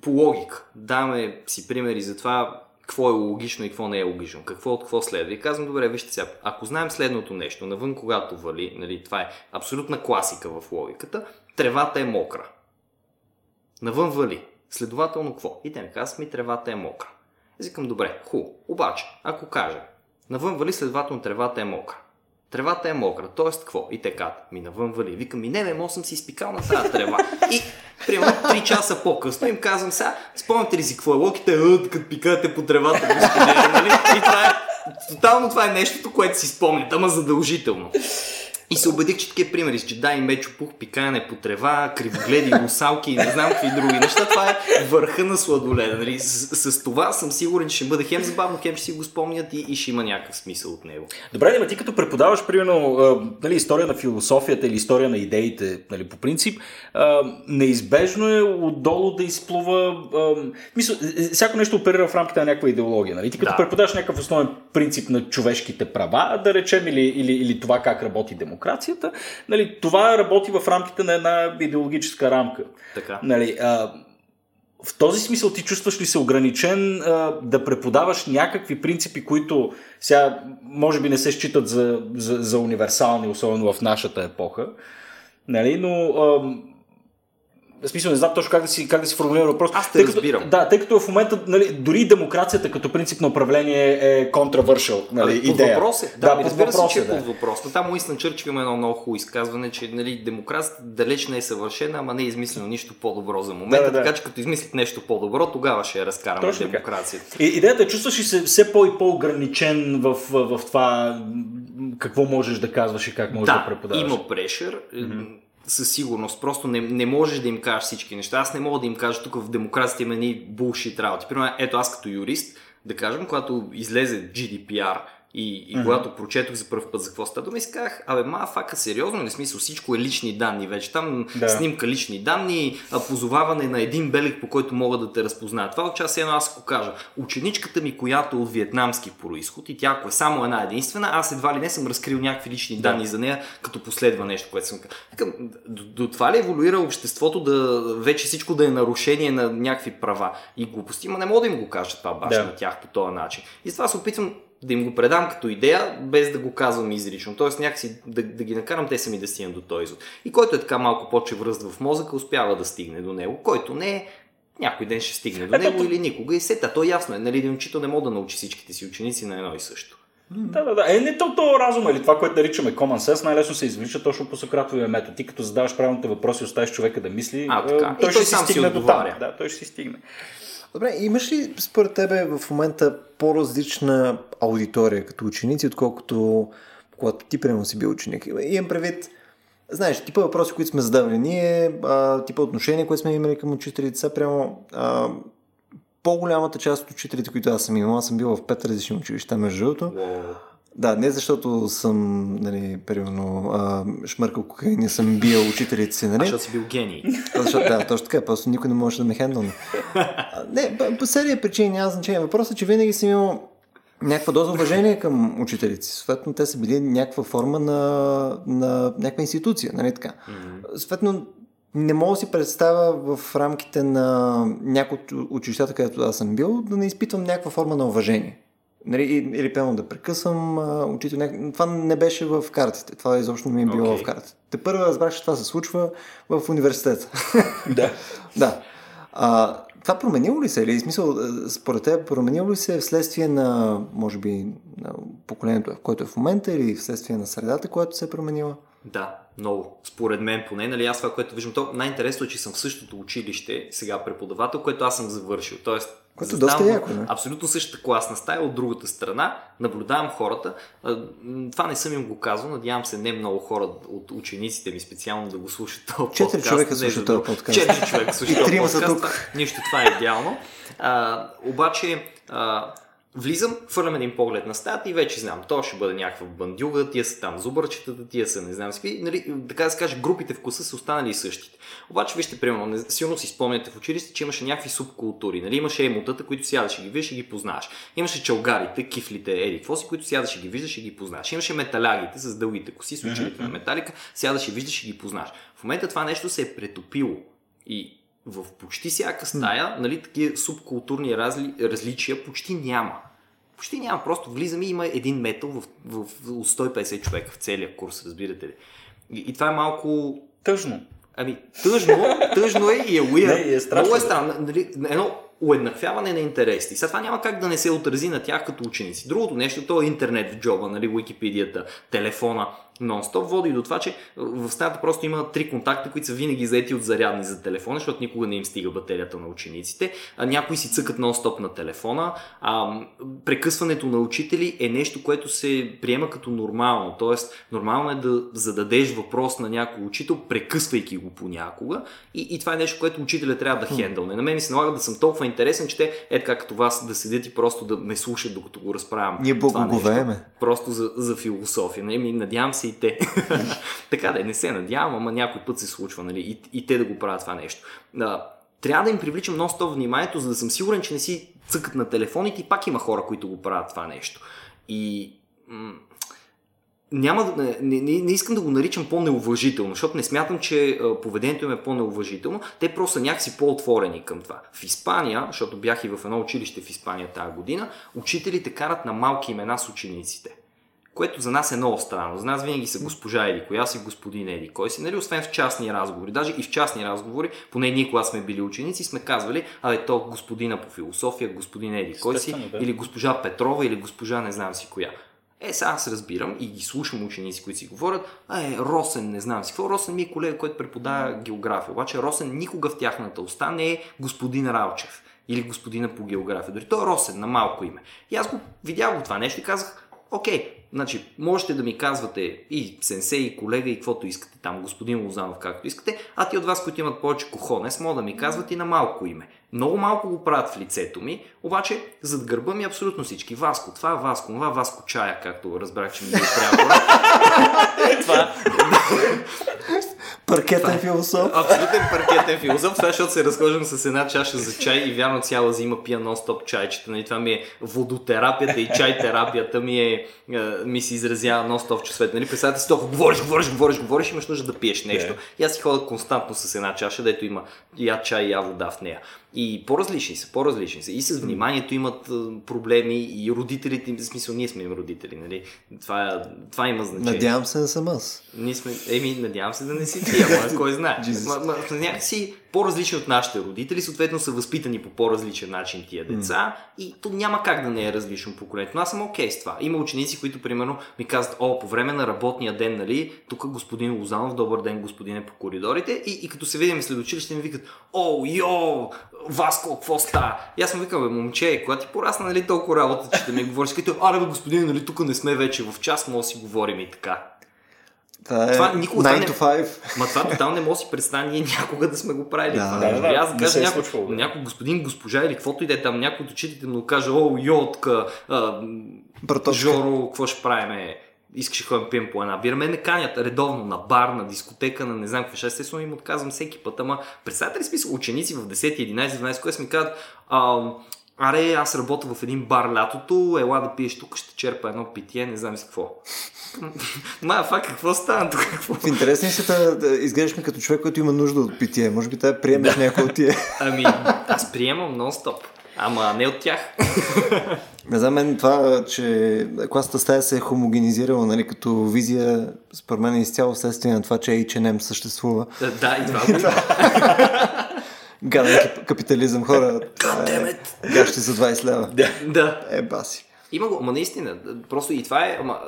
по логика. Даваме си примери за това какво е логично и какво не е логично, какво от какво следва. И казвам, добре, вижте сега, ако знаем следното нещо, навън когато вали, нали, това е абсолютна класика в логиката, тревата е мокра. Навън вали. Следователно какво? И те ми казват, ми тревата е мокра. Аз добре, ху. Обаче, ако кажа, навън вали, следователно тревата е мокра. Тревата е мокра, т.е. какво? И те казват, ми навън вали. Викам, ми не, не, мога съм си изпикал на тази трева. И примерно 3 часа по-късно им казвам сега, спомняте ли си какво е локите, като пикате по тревата, господи, нали? И това е, тотално това е нещото, което си спомнят, ама задължително. И се убедих, че такива примери с джедай, мечо, пух, пикане по трева, кривогледи, русалки и не знам какви други неща. Това е върха на сладоледа. Нали? С, с, това съм сигурен, че ще бъде хем забавно, хем ще си го спомнят и, и ще има някакъв смисъл от него. Добре, но ти като преподаваш, примерно, нали, история на философията или история на идеите, нали, по принцип, неизбежно е отдолу да изплува. Мисля, е, е, всяко нещо оперира в рамките на някаква идеология. Нали? Ти като да. преподаваш някакъв основен принцип на човешките права, да речем, или, или, или това как работи демокрация демокрацията, нали, това работи в рамките на една идеологическа рамка. Така. Нали, а, в този смисъл ти чувстваш ли се ограничен а, да преподаваш някакви принципи, които сега може би не се считат за, за, за универсални, особено в нашата епоха, нали, но а, в смисъл, не знам точно как да си, как да си формулирам въпрос. Аз те разбирам. Като, да, тъй като в момента нали, дори демокрацията като принцип на управление е контравършъл. Нали, под идея. въпрос е. Да, да разбира се, че е, да. под въпрос. Но там Уинстън Чърчил има едно много хубаво изказване, че нали, демокрацията далеч не е съвършена, ама не е измислено нищо по-добро за момента. Да, да, така че като измислят нещо по-добро, тогава ще я разкараме Точно демокрацията. И, идеята е, чувстваш ли се все по- и по-ограничен в, в, в това какво можеш да казваш и как можеш да, да преподаваш. има прешър. Mm-hmm със сигурност. Просто не, не можеш да им кажеш всички неща. Аз не мога да им кажа тук в демокрацията има ни булшит работи. Примерно, ето аз като юрист, да кажем, когато излезе GDPR и, и mm-hmm. когато прочетох за първ път за какво става дума, и си казах, абе, ма, фака, сериозно, не смисъл, всичко е лични данни вече. Там да. снимка лични данни, позоваване на един белег, по който мога да те разпознаят. Това отчасти едно аз ако кажа. Ученичката ми, която е от виетнамски происход и тя ако е само една единствена, аз едва ли не съм разкрил някакви лични да. данни за нея, като последва нещо, което съм казал. До, до това ли еволюира обществото да вече всичко да е нарушение на някакви права и глупости, но не мога да им го кажа това баш да. на тях по този начин. И с това се опитвам да им го предам като идея, без да го казвам изрично. Тоест някакси да, да ги накарам те сами да стигнат до този извод. И който е така малко по-чевръст в мозъка, успява да стигне до него. Който не е, някой ден ще стигне до него или никога. И сета, то ясно е, нали, един учител не може да научи всичките си ученици на едно и също. Да, да, да. Е, не то, то разум или това, което наричаме common sense, най-лесно се извлича точно по Сократовия метод. Ти като задаваш правилните въпроси, оставиш човека да мисли, а, така. той, и ще той си сам стигне си до там. Да, той ще си стигне. Добре, имаш ли според тебе в момента по-различна аудитория като ученици, отколкото когато ти примерно си бил ученик? Имам предвид, знаеш, типа въпроси, които сме задавали ние, а, типа отношения, които сме имали към учителите, са прямо а, по-голямата част от учителите, които аз съм имал, аз съм бил в пет различни училища, между другото. Да, не защото съм, нали, примерно, а, шмъркал кокаин и съм бил учителите си, нали? А защото си бил гений. А, защото, да, точно така, просто никой не може да ме хендълне. Не, по, серия причини няма значение. Въпросът е, че винаги съм имал някаква доза уважение към учителите си. Съответно, те са били някаква форма на, на някаква институция, нали така? Mm-hmm. Съответно, не мога да си представя в рамките на някои от училищата, където аз съм бил, да не изпитвам някаква форма на уважение. Нали, или пълно да прекъсвам учител. Това не беше в картите. Това изобщо не ми е било okay. в картите. Те първо разбрах, че това се случва в университета. да. да. А, това променило ли се? Или смисъл, според теб, променило ли се вследствие на, може би, на поколението, в което е в момента, или вследствие на средата, която се е променила? Да, много. Според мен поне, нали, аз това, което виждам, то най-интересно е, че съм в същото училище, сега преподавател, което аз съм завършил. Тоест, което е доста яко, не? Абсолютно същата класна стая от другата страна, наблюдавам хората. Това не съм им го казал, надявам се не много хора от учениците ми специално да го слушат този Четири човека слушат този подкаст. Четири човека слушат този подкаст. Нищо, това е идеално. А, обаче, а, Влизам, хвърлям един поглед на стаята и вече знам, то ще бъде някаква бандюга, тия са там зубърчетата, тия са не знам си. Нали, така да се каже, групите в класа са останали същите. Обаче, вижте, примерно, силно си спомняте в училище, че имаше някакви субкултури. Нали, имаше емотата, които сядаш и ги виждаш и ги познаваш. Имаше чалгарите, кифлите, еди, какво си, които сядаш и ги виждаш и ги познаваш. Имаше металягите с дългите коси, с училите на металика, сядаш и виждаш и ги познаваш. В момента това нещо се е претопило. И в почти всяка стая, нали, такива субкултурни разли, различия почти няма. Почти няма, просто влизаме и има един метал в, в, в, от 150 човека в целия курс, разбирате ли. И, и това е малко... Тъжно. Ами, тъжно, тъжно е и е weird. Не, е страшно. Много е странно. Нали, едно уеднаквяване на интереси. Сега това няма как да не се отрази на тях като ученици. Другото нещо, то е интернет в джоба, нали, Википедията, телефона нон-стоп води до това, че в стаята просто има три контакта, които са винаги заети от зарядни за телефона, защото никога не им стига батерията на учениците. А, някои си цъкат нон-стоп на телефона. А, прекъсването на учители е нещо, което се приема като нормално. Тоест, нормално е да зададеш въпрос на някой учител, прекъсвайки го понякога. И, и това е нещо, което учителя трябва да хендълне. На мен ми се налага да съм толкова интересен, че те, е така като вас, да седят и просто да ме слушат, докато го разправям. Ние благоговееме. Просто за, за философия. Надявам се те. така да е, не се надявам, ама някой път се случва, нали, и, и те да го правят това нещо. А, трябва да им привличам стоп вниманието, за да съм сигурен, че не си цъкат на телефоните и пак има хора, които го правят това нещо. И м- няма, не, не, не искам да го наричам по-неуважително, защото не смятам, че поведението им е по-неуважително. Те просто са някакси по-отворени към това. В Испания, защото бях и в едно училище в Испания тази година, учителите карат на малки имена с учениците което за нас е много странно. За нас винаги са госпожа Еди, коя си господин Еди, кой си, нали, освен в частни разговори. Даже и в частни разговори, поне ние, когато сме били ученици, сме казвали, абе, то господина по философия, господин Еди, кой си, да. или госпожа Петрова, или госпожа не знам си коя. Е, сега аз разбирам и ги слушам ученици, които си говорят, а е, Росен, не знам си какво. Росен ми е колега, който преподава география. Обаче Росен никога в тяхната уста не е господин Ралчев или господина по география. Дори той е Росен на малко име. И аз го видях го това нещо и казах, окей, значи, можете да ми казвате и сенсей, и колега, и каквото искате там, господин Лозанов, както искате, а ти от вас, които имат повече кохонес, могат да ми казват и на малко име. Много малко го правят в лицето ми, обаче зад гърба ми абсолютно всички. Васко, това, Васко, това, Васко чая, както разбрах, че ми е приятел. това, Паркетен философ. Абсолютен паркетен философ. Това, защото се разхождам с една чаша за чай и вярно цяла зима пия нон-стоп чайчета. Нали, това ми е водотерапията и чай терапията ми, е, ми се изразява нон-стоп часовете. Нали, представете си, толкова говориш, говориш, говориш, говориш, имаш нужда да пиеш нещо. Yeah. И аз си ходя константно с една чаша, дето има я чай я вода в нея. И по-различни са, по-различни са. И с вниманието имат проблеми и родителите, в смисъл ние сме им родители, нали? Това, това има значение. Надявам се да съм аз. Ние сме, еми, надявам се да не си ти, ама кой знае. ма, ма, някакси по-различни от нашите родители, съответно са възпитани по по-различен начин тия деца mm. и то няма как да не е различно поколението. Но аз съм окей okay с това. Има ученици, които примерно ми казват, о, по време на работния ден, нали, тук господин Лозанов, добър ден, господине по коридорите и, и като се видим след училище ми викат, о, йо, Васко, какво става? И аз му викам, бе, момче, когато ти порасна, нали, толкова работа, че да ми говориш, като, аре, бе, господин, нали, тук не сме вече в час, да си говорим и така. Това е това, никога 9 to 5. Ма това тотално не може да си представя ние някога да сме го правили. Да, да, да, аз да кажа някой, някой господин, госпожа или каквото и да е там, някой от учителите му каже, о, йотка, Жоро, какво ще правим? искаш да ходим пием по една бира. Ме ме канят редовно на бар, на дискотека, на не знам какво ще. Естествено им отказвам всеки път, ама представете ли смисъл ученици в 10, 11, 12, които ми казват, аре, аз работя в един бар лятото, ела да пиеш тук, ще черпа едно питие, не знам си какво. Ма, фак, какво стана тук? Какво? В интересни си да, да изглеждаш ми като човек, който има нужда от питие. Може би да приемеш да. някой от тия. Ами, аз приемам нон-стоп. Ама не от тях. Не за мен това, че класната стая се е хомогенизирала нали, като визия, според мен е изцяло следствие на това, че H&M съществува. Да и това. Гаден капитализъм, хора. Е, гащи за 20 лева. Да. да. Е, баси. Има го, ама наистина, просто и това е, ама,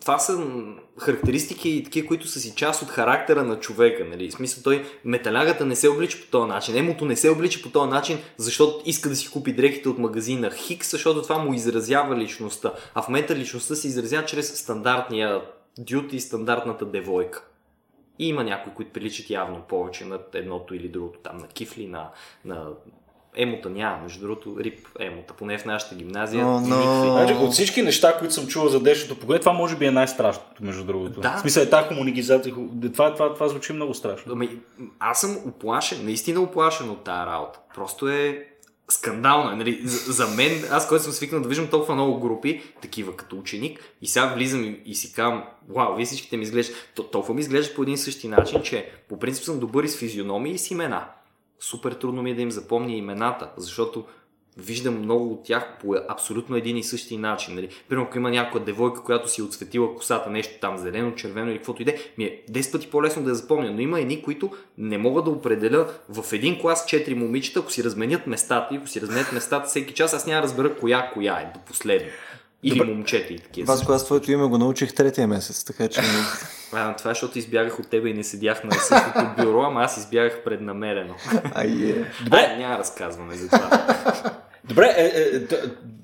това са характеристики, такива, които са си част от характера на човека. Нали? В смисъл, той металягата не се облича по този начин, емото не се облича по този начин, защото иска да си купи дрехите от магазина Хикс, защото това му изразява личността. А в момента личността се изразява чрез стандартния дют и стандартната девойка. И има някои, които приличат явно повече на едното или другото, там на кифли, на, на Емота няма, между другото, рип емота, поне в нашата гимназия. Oh, no. Значи, от всички неща, които съм чувал за днешното поколение, това може би е най-страшното, между другото. Да. В смисъл е тази комунигизация. Това, това, това звучи много страшно. Ами, аз съм оплашен, наистина оплашен от тази работа. Просто е скандално. Нали? За, мен, аз който съм свикнал да виждам толкова много групи, такива като ученик, и сега влизам и, си казвам, вау, вие всичките ми изглеждат, толкова ми изглеждат по един същи начин, че по принцип съм добър и с физиономии и с имена супер трудно ми е да им запомня имената, защото виждам много от тях по абсолютно един и същи начин. Нали? Примерно, ако има някоя девойка, която си е отсветила косата, нещо там зелено, червено или каквото и да ми е 10 пъти по-лесно да я запомня. Но има едни, които не мога да определя в един клас 4 момичета, ако си разменят местата и ако си разменят местата всеки час, аз няма да разбера коя коя е до последно. Или момчета и такива. Вас, аз твоето име го научих третия месец, така че... а, това е, защото избягах от тебе и не седях на същото бюро, ама аз избягах преднамерено. Ай, е. Добре, няма разказваме за това. Добре, е, е,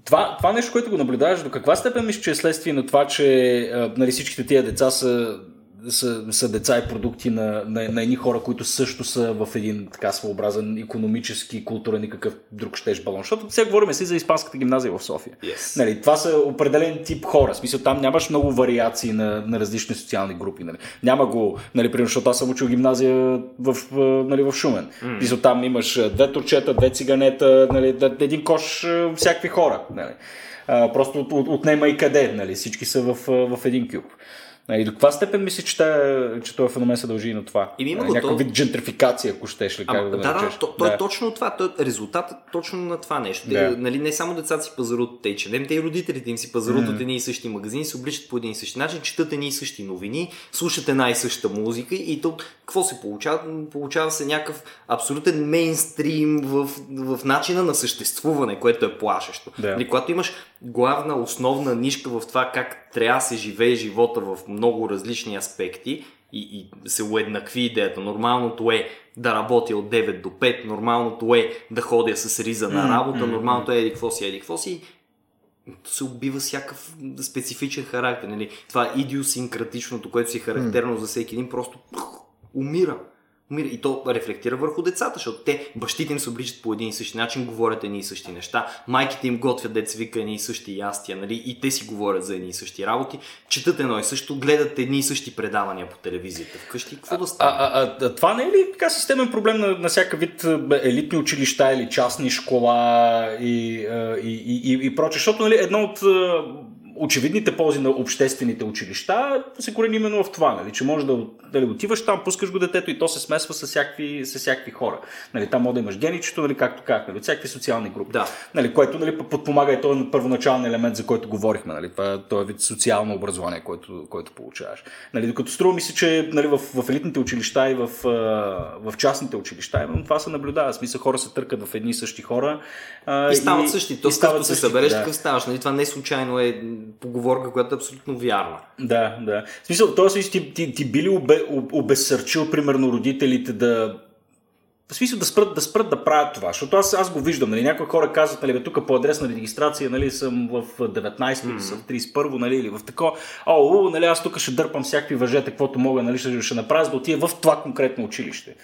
това, това нещо, което го наблюдаваш, до каква степен мислиш, че е следствие на това, че е, нали, всичките тия деца са са, са деца и продукти на, на, на едни хора, които също са в един така своеобразен економически, културен и какъв друг щеш балон. Защото сега говорим си за Испанската гимназия в София. Yes. Нали, това са определен тип хора. В смисъл, там нямаш много вариации на, на различни социални групи. Нали. Няма го, нали, примерно, защото аз съм учил гимназия в, нали, в Шумен. Mm. Смисъл, там имаш две турчета, две циганета, нали, един кош всякакви хора. Нали. А, просто от, от, отнема и къде. Нали. Всички са в, в един кюб. И до каква степен мислиш, че, тая, че този феномен се дължи и на това? И има Някакъв то... вид джентрификация, ако щеш ли, как а, да, да, да, то, е да. е точно това. То е резултат точно на това нещо. Да. Те, нали, не само децата си пазаруват от H&M, те и родителите им си пазаруват mm. от едни и същи магазини, се обличат по един и същи начин, четат едни и същи новини, слушат една и съща музика и то какво се получава? Получава се някакъв абсолютен мейнстрим в, в начина на съществуване, което е плашещо. Да. Нали, когато имаш главна, основна нишка в това как трябва да се живее живота в много различни аспекти и, и се уеднакви идеята. Нормалното е да работя от 9 до 5, нормалното е да ходя с риза на работа, нормалното е еди какво си, еди какво си. се убива всякакъв специфичен характер. Нали? Това идиосинкратичното, което си е характерно за всеки един, просто умира. И то рефлектира върху децата, защото те, бащите им се обличат по един и същи начин, говорят едни и същи неща, майките им готвят деца вика едни и същи ястия, нали? и те си говорят за едни и същи работи, четат едно и също, гледат едни и същи предавания по телевизията вкъщи. Какво да стане? А, а, а, това не е ли така системен проблем на, на всяка вид елитни училища или частни школа и, и, и, и, и проче? Защото нали, едно от очевидните ползи на обществените училища се корени именно в това, нали, че може да дали, отиваш там, пускаш го детето и то се смесва с всякакви, с всякакви хора. Нали, там може да имаш геничето, нали, както как, нали, всякакви социални групи. Да. Нали, което нали, подпомага и този първоначален елемент, за който говорихме. Нали, това, е вид социално образование, което, което получаваш. Нали, докато струва ми се, че нали, в, в елитните училища и в, в частните училища, именно това се наблюдава. Смисъл хора се търкат в едни и същи хора. И стават и, същи. То, и стават се събереш, да. такъв ставаш. Нали, това не случайно е поговорка, която е абсолютно вярна. Да, да. В смисъл, т.е. ти, ти, ти били обе, обесърчил, примерно, родителите да в смисъл да спрат, да спрат да правят това, защото аз, аз го виждам. Нали, някои хора казват, нали, тук по адресна регистрация нали, съм в 19 mm. или съм в 31 нали, или в такова. О, нали, аз тук ще дърпам всякакви въжета, каквото мога, нали, ще, ще направя, за да отида в това конкретно училище.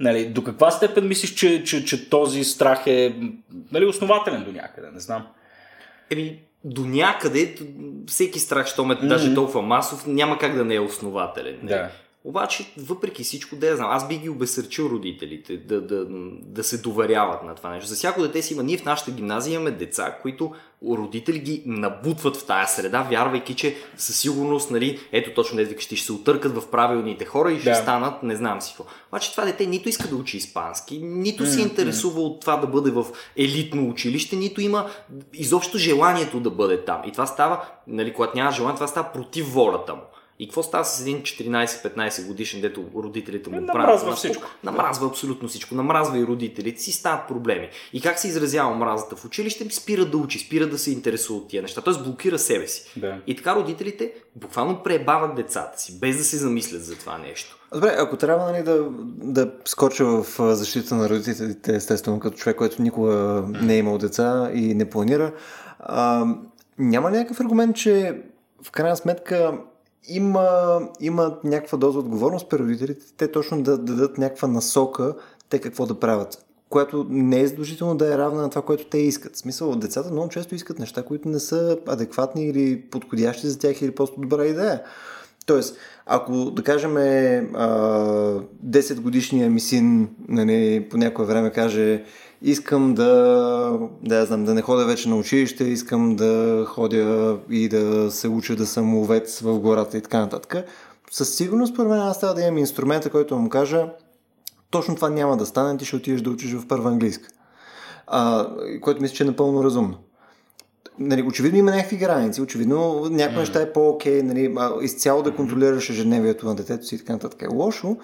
Нали, до каква степен мислиш, че, че, че този страх е нали, основателен до някъде? Не знам. Еми, до някъде всеки страх, що ме mm-hmm. даже толкова масов, няма как да не е основателен. Да. Обаче, въпреки всичко, да я знам, аз би ги обесърчил родителите да, да, да се доверяват на това нещо. За всяко дете си има, ние в нашата гимназия имаме деца, които родители ги набутват в тая среда, вярвайки, че със сигурност, нали, ето точно дете ще се отъркат в правилните хора и ще да. станат, не знам си какво. Обаче това дете нито иска да учи испански, нито се интересува от това да бъде в елитно училище, нито има изобщо желанието да бъде там. И това става, нали, когато няма желание, това става против волята му. И какво става с един 14-15 годишен, дето родителите му правят? Намразва всичко. Намразва абсолютно всичко. Намразва и родителите си, стават проблеми. И как се изразява омразата в училище? Спира да учи, спира да се интересува от тия неща. Тоест блокира себе си. Да. И така родителите буквално пребават децата си, без да се замислят за това нещо. Добре, ако трябва нали, да, да скоча в защита на родителите, естествено, като човек, който никога не е имал деца и не планира, а, няма ли някакъв аргумент, че в крайна сметка има, има някаква доза отговорност при родителите, те точно да, да дадат някаква насока, те какво да правят която не е задължително да е равна на това, което те искат. В смисъл, децата много често искат неща, които не са адекватни или подходящи за тях или просто добра идея. Тоест, ако да кажем 10 годишния ми син нали, по някое време каже искам да, да, я знам, да не ходя вече на училище, искам да ходя и да се уча да съм ловец в гората и така нататък. Със сигурност, според мен, аз трябва да имам инструмента, който му кажа, точно това няма да стане, ти ще отидеш да учиш в първа английска. А, което мисля, че е напълно разумно нали, очевидно има някакви граници, очевидно някои mm. неща е по-окей, нали, изцяло да контролираш ежедневието на детето си и така нататък е лошо,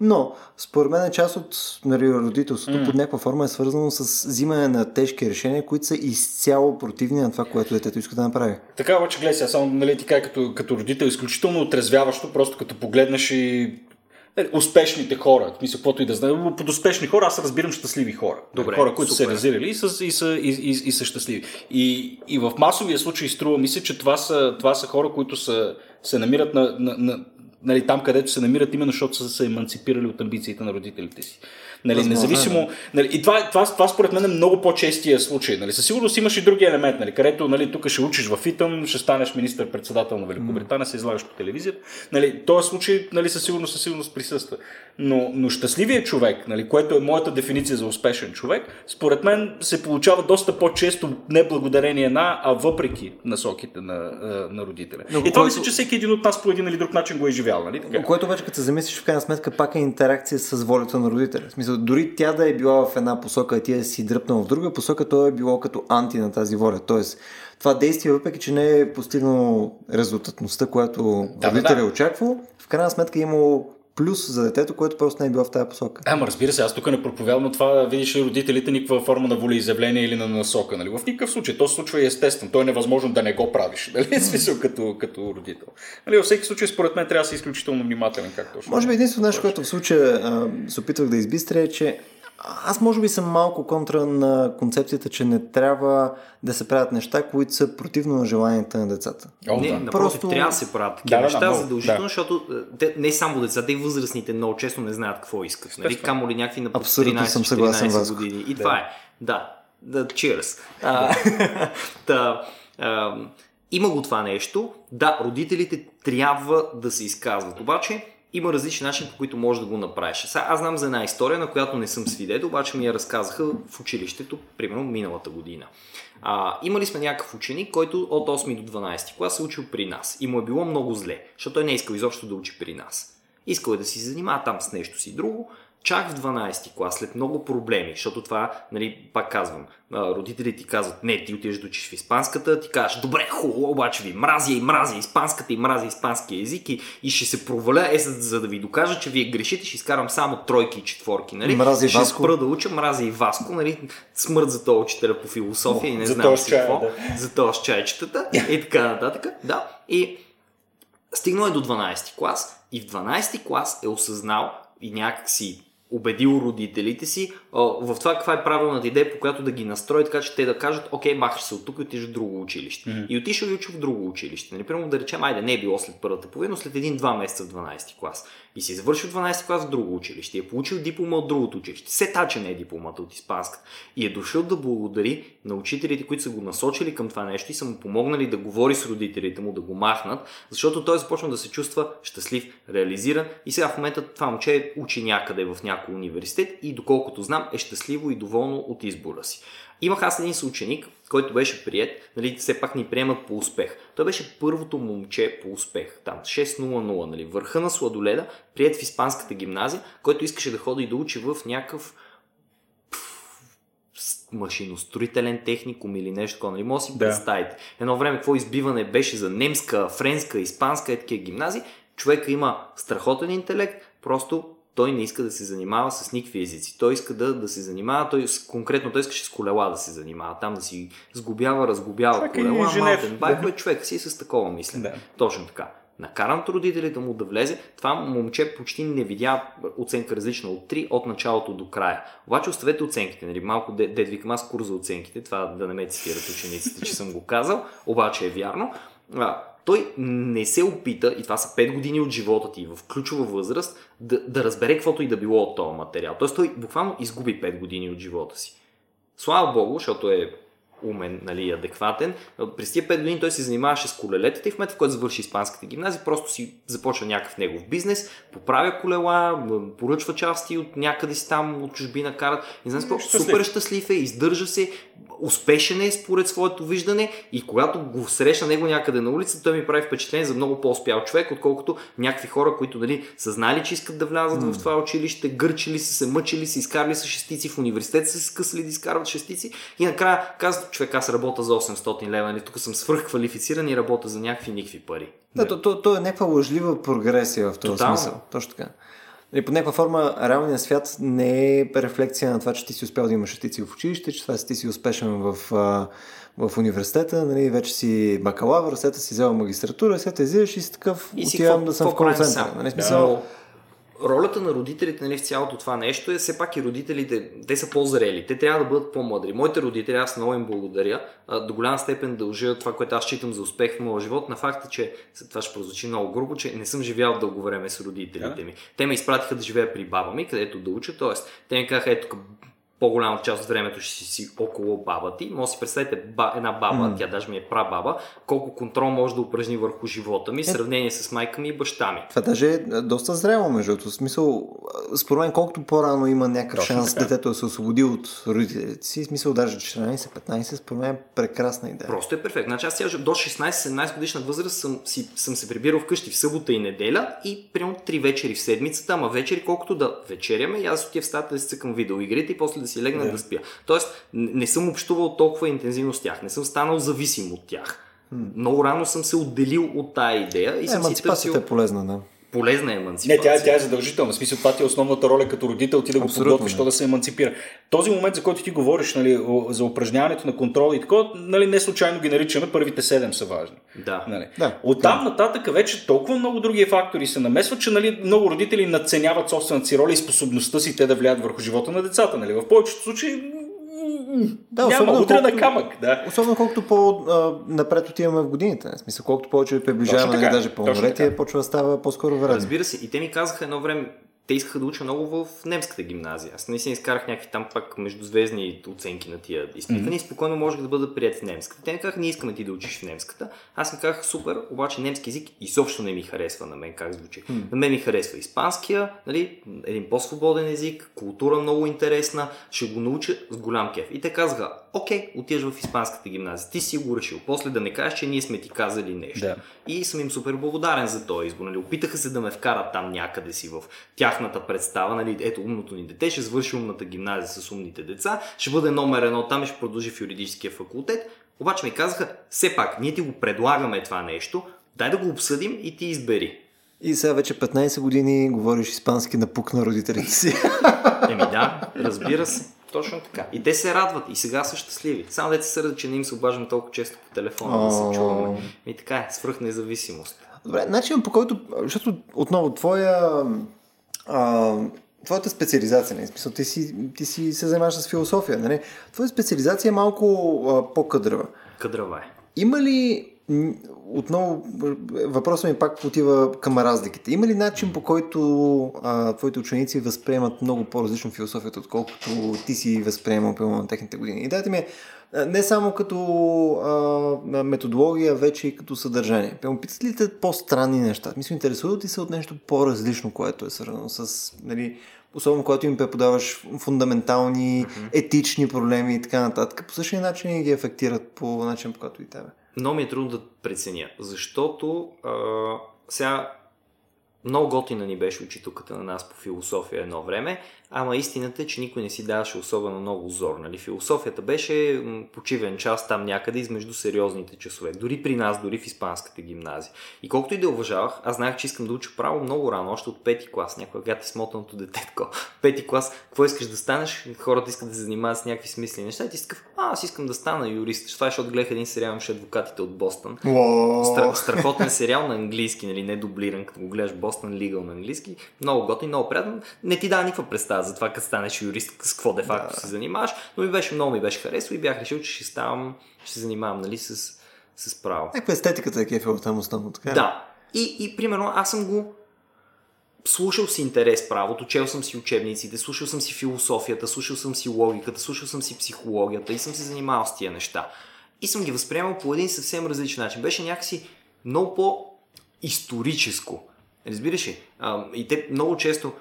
но според мен част от нали, родителството mm. под някаква форма е свързано с взимане на тежки решения, които са изцяло противни на това, което детето иска да направи. Така обаче, гледай сега, само нали, ти като, като родител, изключително отрезвяващо, просто като погледнеш и е, успешните хора, в смисъл, каквото и да знам. Под успешни хора аз разбирам щастливи хора. Добре, хора, които супер. са разирали и са, и, са, и, и, и са щастливи. И, и в масовия случай струва ми се, че това са, това са хора, които са, се намират на, на, на, нали, там, където се намират, именно защото са се еманципирали от амбициите на родителите си. Нали, Възможно, независимо. Да. Нали, и това, това, това, според мен е много по-честия случай. Нали. Със сигурност имаш и други елемент, нали, където нали, тук ще учиш в ИТъм, ще станеш министър-председател на Великобритания, се излагаш по телевизията. Нали, този случай нали, със сигурност, със сигурност присъства. Но, но щастливият човек, нали, което е моята дефиниция за успешен човек, според мен се получава доста по-често не благодарение на, а въпреки насоките на, на родителя. Но, и това което... мисля, че всеки един от нас по един или друг начин го е живял. Нали, така? Което обаче, като се замислиш, в крайна сметка пак е интеракция с волята на родителя. В смисъл, дори тя да е била в една посока, а ти е си дръпнал в друга посока, то е било като анти на тази воля. Тоест, това действие, въпреки че не е постигнало резултатността, която да, родителя да, да. е очаквал, в крайна сметка е имало плюс за детето, което просто не е било в тази посока. Ама разбира се, аз тук не проповядвам това, видиш ли родителите никаква форма на волеизявление или на насока. Нали? В никакъв случай. То се случва и естествено. То е невъзможно да не го правиш. Нали? Смисъл като, като родител. Нали? Във всеки случай, според мен, трябва да си изключително внимателен. Как точно. Може би единственото нещо, което в случая се опитвах да избистря е, че аз може би съм малко контра на концепцията, че не трябва да се правят неща, които са противно на желанията на децата. О, не, да. напротив, Просто... трябва да се правят такива да, неща да, да, задължително, да. защото е, те, не само децата, и възрастните много често не знаят какво искат. Нали? Камо ли някакви на 13-14 години. И да. това е. Да, да cheers. А, да, а, има го това нещо. Да, родителите трябва да се изказват. Обаче, има различни начини, по които можеш да го направиш. Сега, аз знам за една история, на която не съм свидетел, обаче ми я разказаха в училището, примерно миналата година. А, имали сме някакъв ученик, който от 8 до 12 клас се учил при нас и му е било много зле, защото той не е искал изобщо да учи при нас. Искал е да си занимава там с нещо си друго, чак в 12-ти клас, след много проблеми, защото това, нали, пак казвам, родителите ти казват, не, ти отиваш да учиш в испанската, ти кажеш, добре, хубаво, обаче ви мразя и мразя испанската и мразя испанския език и, и ще се проваля, е, за да ви докажа, че вие грешите, ще изкарам само тройки и четворки, нали? Мрази ще Васко. спра да уча, мрази и Васко, нали? Смърт за този учителя по философия О, и не знам си какво, да. за този чайчетата и така нататък. Да, и стигнал е до 12 клас и в 12 клас е осъзнал и някакси убедил родителите си в това каква е правилната идея, по която да ги настрои, така че те да кажат, окей, махаш се от тук и отиш в друго училище. Mm-hmm. И отишъл и учил в друго училище. Нали, примерно да речем, айде, не е било след първата половина, след един-два месеца в 12 клас. И си завършил 12 клас в друго училище. И е получил диплома от другото училище. Се не е дипломата от испанската. И е дошъл да благодари на учителите, които са го насочили към това нещо и са му помогнали да говори с родителите му, да го махнат, защото той започна да се чувства щастлив, реализиран и сега в момента това момче учи някъде в някой университет и доколкото знам е щастливо и доволно от избора си. Имах аз един съученик, който беше прият, нали, все пак ни приемат по успех. Той беше първото момче по успех, там 6-0-0, нали, върха на сладоледа, прият в испанската гимназия, който искаше да ходи и да учи в някакъв машиностроителен техникум или нещо такова. Нали? Може да си да. представите. Едно време какво избиване беше за немска, френска, испанска е такива гимназии. Човека има страхотен интелект, просто той не иска да се занимава с никакви езици. Той иска да, да се занимава, той, конкретно той искаше с колела да се занимава, там да си сгубява, разгубява човек колела, маутен байкове, да. човек си с такова мислене. Да. Точно така. Накаран родителите му да влезе, това момче почти не видя оценка различна от 3 от началото до края. Обаче оставете оценките, нали? малко дед викам аз курс за оценките, това да не ме цитират учениците, че съм го казал, обаче е вярно той не се опита, и това са 5 години от живота ти в ключова възраст, да, да разбере каквото и да било от този материал. Тоест той буквално изгуби 5 години от живота си. Слава Богу, защото е умен, нали, адекватен. През тия 5 години той се занимаваше с колелетата и в момента, в който завърши испанската гимназия, просто си започва някакъв негов бизнес, поправя колела, поръчва части от някъде си там, от чужбина карат. Не знам какво, супер щастлив е, издържа се, успешен е според своето виждане и когато го срещна него някъде на улица, той ми прави впечатление за много по-успял човек, отколкото някакви хора, които нали, са знали, че искат да влязат mm. в това училище, гърчили са се, мъчили са, изкарали са шестици, в университет са скъсали да изкарват шестици и накрая казват, човек, аз работя за 800 лева, нали, тук съм свръхквалифициран и работя за някакви никакви пари. Да, то, то, то, е някаква лъжлива прогресия в този Тотално. смисъл. Точно така. И по някаква форма реалният свят не е рефлекция на това, че ти си успял да имаш шестици в училище, че това ти си успешен в, в университета, нали, вече си бакалавър, след си взел магистратура, след излизаш и си такъв, и отивам да съм в колцентър. Нали, смисъл, да ролята на родителите нали, в цялото това нещо е все пак и родителите, те са по-зрели, те трябва да бъдат по-мъдри. Моите родители, аз много им благодаря, до голяма степен дължа това, което аз считам за успех в моя живот, на факта, че това ще прозвучи много грубо, че не съм живял дълго време с родителите ми. Те ме изпратиха да живея при баба ми, където да уча, т.е. те ми казаха, ето по-голяма част от времето ще си, около баба ти. Може да си представите ба, една баба, mm. тя даже ми е прабаба, колко контрол може да упражни върху живота ми, в е. сравнение с майка ми и баща ми. Това даже е доста зрело, между другото. Смисъл, според мен, колкото по-рано има някакъв Точно шанс така. детето да се освободи от родителите си, смисъл даже 14-15, според мен е прекрасна идея. Просто е перфектно. Значи аз до 16-17 годишна възраст съм, си, съм се прибирал вкъщи в събота и неделя и примерно три вечери в седмицата, ама вечери колкото да вечеряме аз отивам в стата да си цъкам видеоигрите и после да си легна yeah. да спя. Тоест, не съм общувал толкова интензивно с тях, не съм станал зависим от тях. Много рано съм се отделил от тая идея и е, съм си търсил... е полезна, да полезна емансипация. Не, тя, тя е задължителна. В смисъл, това ти е основната роля като родител, ти да го Абсолютно, подготвиш, да. то да се емансипира. Този момент, за който ти говориш, нали, за упражняването на контрол и такова, нали, не случайно ги наричаме, първите седем са важни. Да. Нали. Да. От там нататък вече толкова много други фактори се намесват, че нали, много родители надценяват собствената си роля и способността си те да влияят върху живота на децата. Нали. В повечето случаи Да, няма особено утре на колкото- камък. Да. Особено колкото по-напред отиваме в годините. В смисъл, колкото повече приближаваме, даже пълнолетие, почва да става по-скоро вредно. Разбира се, и те ми казаха едно време, те искаха да уча много в немската гимназия. Аз наистина изкарах някакви там пак междузвездни оценки на тия изпитвания mm-hmm. и спокойно можех да бъда прият в немската. Те ми казаха, не искаме ти да учиш в немската. Аз им казах, супер, обаче немски език изобщо не ми харесва на мен, как звучи. Mm-hmm. На мен ми харесва испанския, нали, един по-свободен език, култура много интересна, ще го науча с голям кеф. И те казаха, окей, отиваш в испанската гимназия, ти си го решил. После да не кажеш, че ние сме ти казали нещо. Да. И съм им супер благодарен за този избор. Нали? Опитаха се да ме вкарат там някъде си в тяхната представа. Нали? Ето, умното ни дете ще завърши умната гимназия с умните деца, ще бъде номер едно там и ще продължи в юридическия факултет. Обаче ми казаха, все пак, ние ти го предлагаме това нещо, дай да го обсъдим и ти избери. И сега вече 15 години говориш испански на пук на родителите си. Еми да, разбира се. Точно така. И те се радват и сега са щастливи. Само дете се сърдят, че не им се обаждам толкова често по телефона да се чуваме. И така е, свръх независимост. Добре, начинът по който, защото отново твоя, а, твоята специализация, нали, в смисъл, ти си, ти си се занимаваш с философия, нали? Твоята специализация е малко а, по-къдрава. Кадрава е. Има ли, отново въпросът ми пак отива към разликите, има ли начин по който а, твоите ученици възприемат много по-различно философията, отколкото ти си възприемал примерно на техните години? И дайте ми не само като а, методология, вече и като съдържание. Примерно, питат ли те по-странни неща? Мисля, интересуват ли се от нещо по-различно, което е свързано с, нали, особено когато им преподаваш фундаментални, етични проблеми и така нататък. По същия начин ги афектират по начин, по който и тебе. Много ми е трудно да преценя, защото а, сега много готина ни беше учителката на нас по философия едно време, ама истината е, че никой не си даваше особено много зор. Нали? Философията беше почивен час там някъде измежду сериозните часове. Дори при нас, дори в испанската гимназия. И колкото и да уважавах, аз знаех, че искам да уча право много рано, още от пети клас. Някой гати смотаното дете тако. Пети клас, какво искаш да станеш? Хората искат да се занимават с някакви смислени неща. И ти такъв, а, аз искам да стана юрист. Това е, защото гледах един сериал, имаше адвокатите от Бостън. Стра, страхотен сериал на английски, нали, не дублиран, като го гледаш Бостън Лигал на английски. Много готин, много приятен. Не ти дава никаква представа за това, като станеш юрист, с какво де факто се занимаваш, но ми беше много ми беше харесало и бях решил, че ще ставам, ще се занимавам, нали, с, с право. Някаква естетиката е кефила там основно, така? Да. И, и примерно аз съм го слушал с интерес правото, чел съм си учебниците, слушал съм си философията, слушал съм си логиката, слушал съм си психологията и съм се занимавал с тия неща. И съм ги възприемал по един съвсем различен начин. Беше някакси много по-историческо. Разбираш ли? И те много често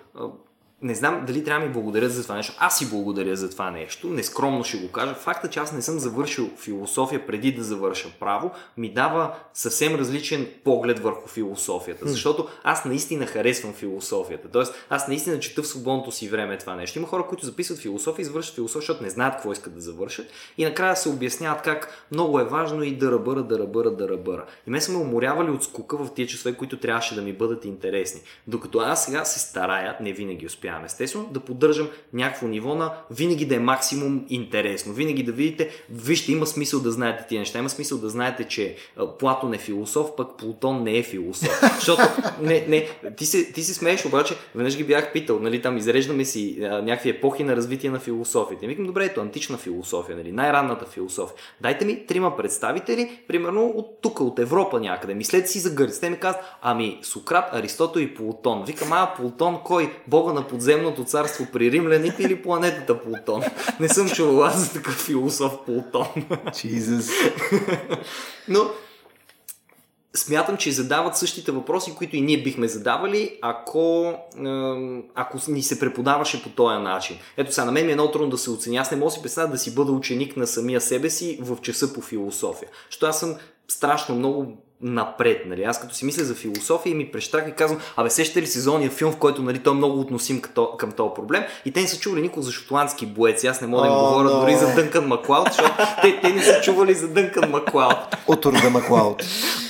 не знам дали трябва да ми благодарят за това нещо. Аз си благодаря за това нещо. Нескромно ще го кажа. Факта, че аз не съм завършил философия преди да завърша право, ми дава съвсем различен поглед върху философията. Защото аз наистина харесвам философията. Тоест, аз наистина чета в свободното си време това нещо. Има хора, които записват философия и завършват философия, защото не знаят какво искат да завършат. И накрая се обясняват как много е важно и да ръбъра, да ръбъра, да ръбъра. И ме са ме уморявали от скука в тия часове, които трябваше да ми бъдат интересни. Докато аз сега се старая, не винаги успявам естествено, да поддържам някакво ниво на винаги да е максимум интересно. Винаги да видите, вижте, има смисъл да знаете тия неща. Има смисъл да знаете, че Платон е философ, пък Плутон не е философ. Защото, не, не, ти се, ти се смееш, обаче, веднъж ги бях питал, нали, там изреждаме си някакви епохи на развитие на философията. И викам, добре, ето, антична философия, нали, най-ранната философия. Дайте ми трима представители, примерно от тук, от Европа някъде. Мислете си за гърците. Те ми казват, ами Сократ, Аристотел и Плутон. Викам, а Плутон кой? Бога на подземното царство при римляните или планетата Плутон? Не съм чувал аз за такъв философ Плутон. Jesus. Но смятам, че задават същите въпроси, които и ние бихме задавали, ако, ако ни се преподаваше по този начин. Ето сега, на мен ми е много трудно да се оценя. Аз не мога да си представя да си бъда ученик на самия себе си в часа по философия. Защото аз съм страшно много напред. Нали? Аз като си мисля за философия и ми прещрах и казвам, абе сещате ли сезонния филм, в който нали, той е много относим като, към този проблем и те не са чували никога за шотландски боец. Аз не мога да им О, говоря но. дори за Дънкан Маклауд, защото те, те не са чували за Дънкан Маклауд. От рода Маклауд.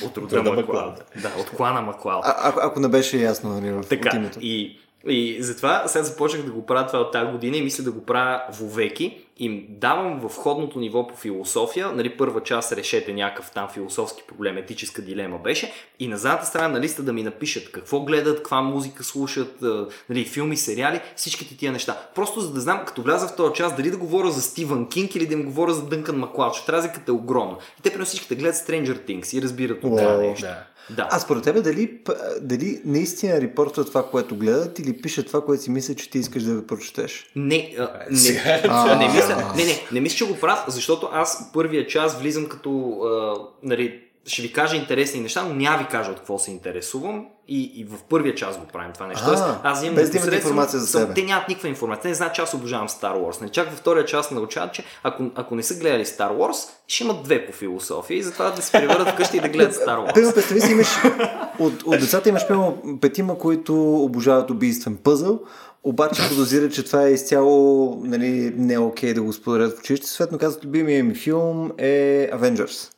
От рода Маклауд. Да, от клана Маклауд. А, ако, ако не беше ясно нали, в от Така, името. и, и затова сега започнах да го правя това от тази година и мисля да го правя вовеки. И давам в входното ниво по философия, нали, първа част решете някакъв там философски проблем, етическа дилема беше, и на задната страна на листа да ми напишат какво гледат, каква музика слушат, нали, филми, сериали, всичките тия неща. Просто за да знам, като вляза в този час, дали да говоря за Стивън Кинг или да им говоря за Дънкан защото разликата е огромна. И те при всичките гледат Stranger Things и разбират от това нещо. Да. Да. А според тебе дали, дали наистина репортват това, което гледат или пишат това, което си мисля, че ти искаш да прочетеш? Не, а, не, а, не, мисля, не, не, не мисля, че го правят, защото аз първия час влизам като, а, нали, ще ви кажа интересни неща, но няма ви кажа от какво се интересувам и, и в първия час го правим това нещо. А, Тоест, аз имам без да информация за себе. Те нямат никаква информация. Не знаят, че аз обожавам Star Wars. Не чак във втория час научават, че ако, ако не са гледали Star Wars, ще имат две по философия и затова да се превърнат вкъщи и да гледат Star Wars. Пълно представи си, имаш от, от децата имаш пълно петима, които обожават убийствен пъзъл, обаче подозират, че това е изцяло нали, не е окей да го споделят в училище. Съответно казват, любимия ми филм е Avengers.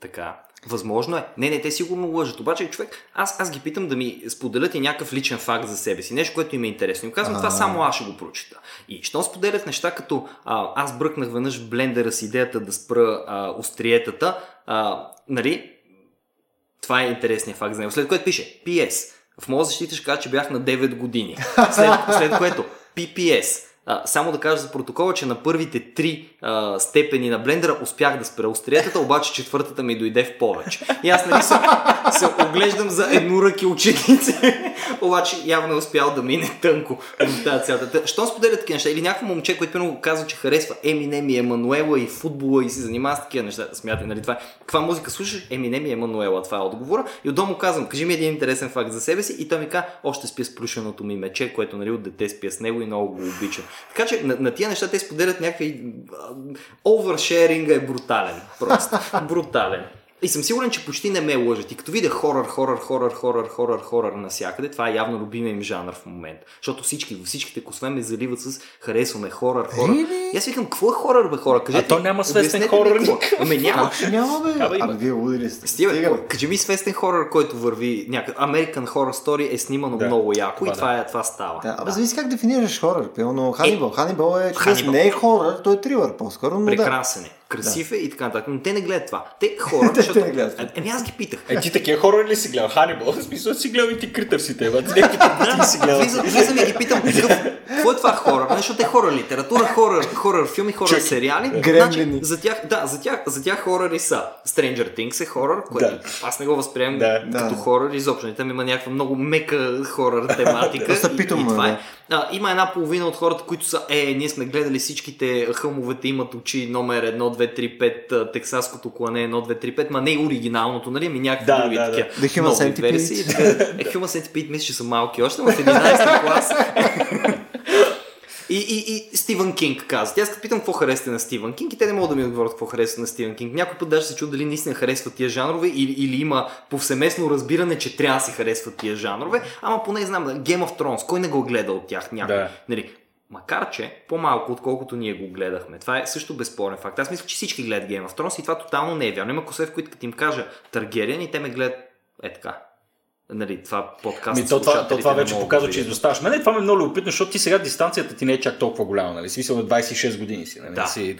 Така. Възможно е. Не, не, те сигурно лъжат. Обаче, човек, аз, аз ги питам да ми споделят и някакъв личен факт за себе си. Нещо, което им е интересно. Им казвам, това само аз ще го прочита. И щом споделят неща като а, аз бръкнах веднъж блендера с идеята да спра а, остриетата, а, нали, това е интересният факт за него. След което пише PS. В моя защита ще кажа, че бях на 9 години. След, след което PPS. А, само да кажа за протокола, че на първите три а, степени на блендера успях да спра остриетата, обаче четвъртата ми дойде в повече. И аз нали се, се оглеждам за едноръки ученици, обаче явно е успял да мине тънко в тази цялата. Та, Що споделят такива неща? Или някакво момче, което примерно казва, че харесва Еминем и Емануела и футбола и се занимава с такива неща. Смятай, нали това е. Каква музика слушаш? Еминем и Емануела. Това е отговора. И отдолу му казвам, кажи ми един интересен факт за себе си. И той ми каза, още спя с плюшеното ми мече, което нали, от дете спя с него и много го обичам. Така че на, на тия неща те споделят някакви... Овершеринга е брутален. Просто. брутален. И съм сигурен, че почти не ме лъжат. И като видя хорър, хорър, хорър, хорър, хорър, хорър навсякъде, това е явно любимия им жанр в момента. Защото всички, във всичките косове ме заливат с харесваме хорър, хорър. И аз викам, какво е хорър, бе, хора? Кажете, А то няма свестен хорър. Ами няма. Няма, бе? Абе. Абе, вие лудили сте. Стига, кажи ми свестен хорър, който върви някъде. American Horror Story е снимано Да, много яко това и това, е, това става. Да, абе, зависи как дефинираш хорър. Пълно Ханибал. Ханибал е. Ханибал. Не е хорър, той е трилър по-скоро, но да. Прекрасен е. Красив е и така нататък. Но те не гледат това. Те хора, Те защото... не гледат това. Еми аз ги питах. Е, ти такива хора ли си гледал? Ханибал? В смисъл си гледал и ти критърсите. Бе. Ти си гледал. Влизам, и ги питам какво е това хорър? Защото е хорър литература, хорър, хорър филми, Чакай. сериали. Гремлини. Значи, за тях, да, за тях, за тях хоръри са. Stranger Things е хорър, което Да. аз не го възприемам Да. като Да. хорър изобщо. Там има някаква много мека хорър тематика. Доста и, и да. А, има една половина от хората, които са, е, ние сме гледали всичките хълмовете имат очи номер 1, 2, 3, 5, а, тексасското клане 1, 2, 3, 5, ма не и оригиналното, нали? Ми някакви Да, други да, да. такива. The Human Centipede. версии. Е, Human Centipede мисля, че са малки още, но в 11 клас. И, и, и Стивън Кинг каза. Аз като питам какво харесвате на Стивън Кинг и те не могат да ми отговорят какво харесват на Стивън Кинг. Някой път даже се чу дали наистина харесват тия жанрове или, или има повсеместно разбиране, че трябва да се харесват тия жанрове. Ама поне знам, Game of Thrones, кой не го гледа от тях някой? Да. Нали, Макар, че по-малко, отколкото ние го гледахме. Това е също безспорен факт. Аз мисля, че всички гледат Game of Thrones и това тотално не е вярно. Има косове, в които като им кажа Таргериан и те ме гледат е така. Нали, това подкаст. Ми, то, това, то, това вече показва, да че изоставаш. Мене това ме е много любопитно, защото ти сега дистанцията ти не е чак толкова голяма, нали? Смисъл на 26 години си, нали? Да. си.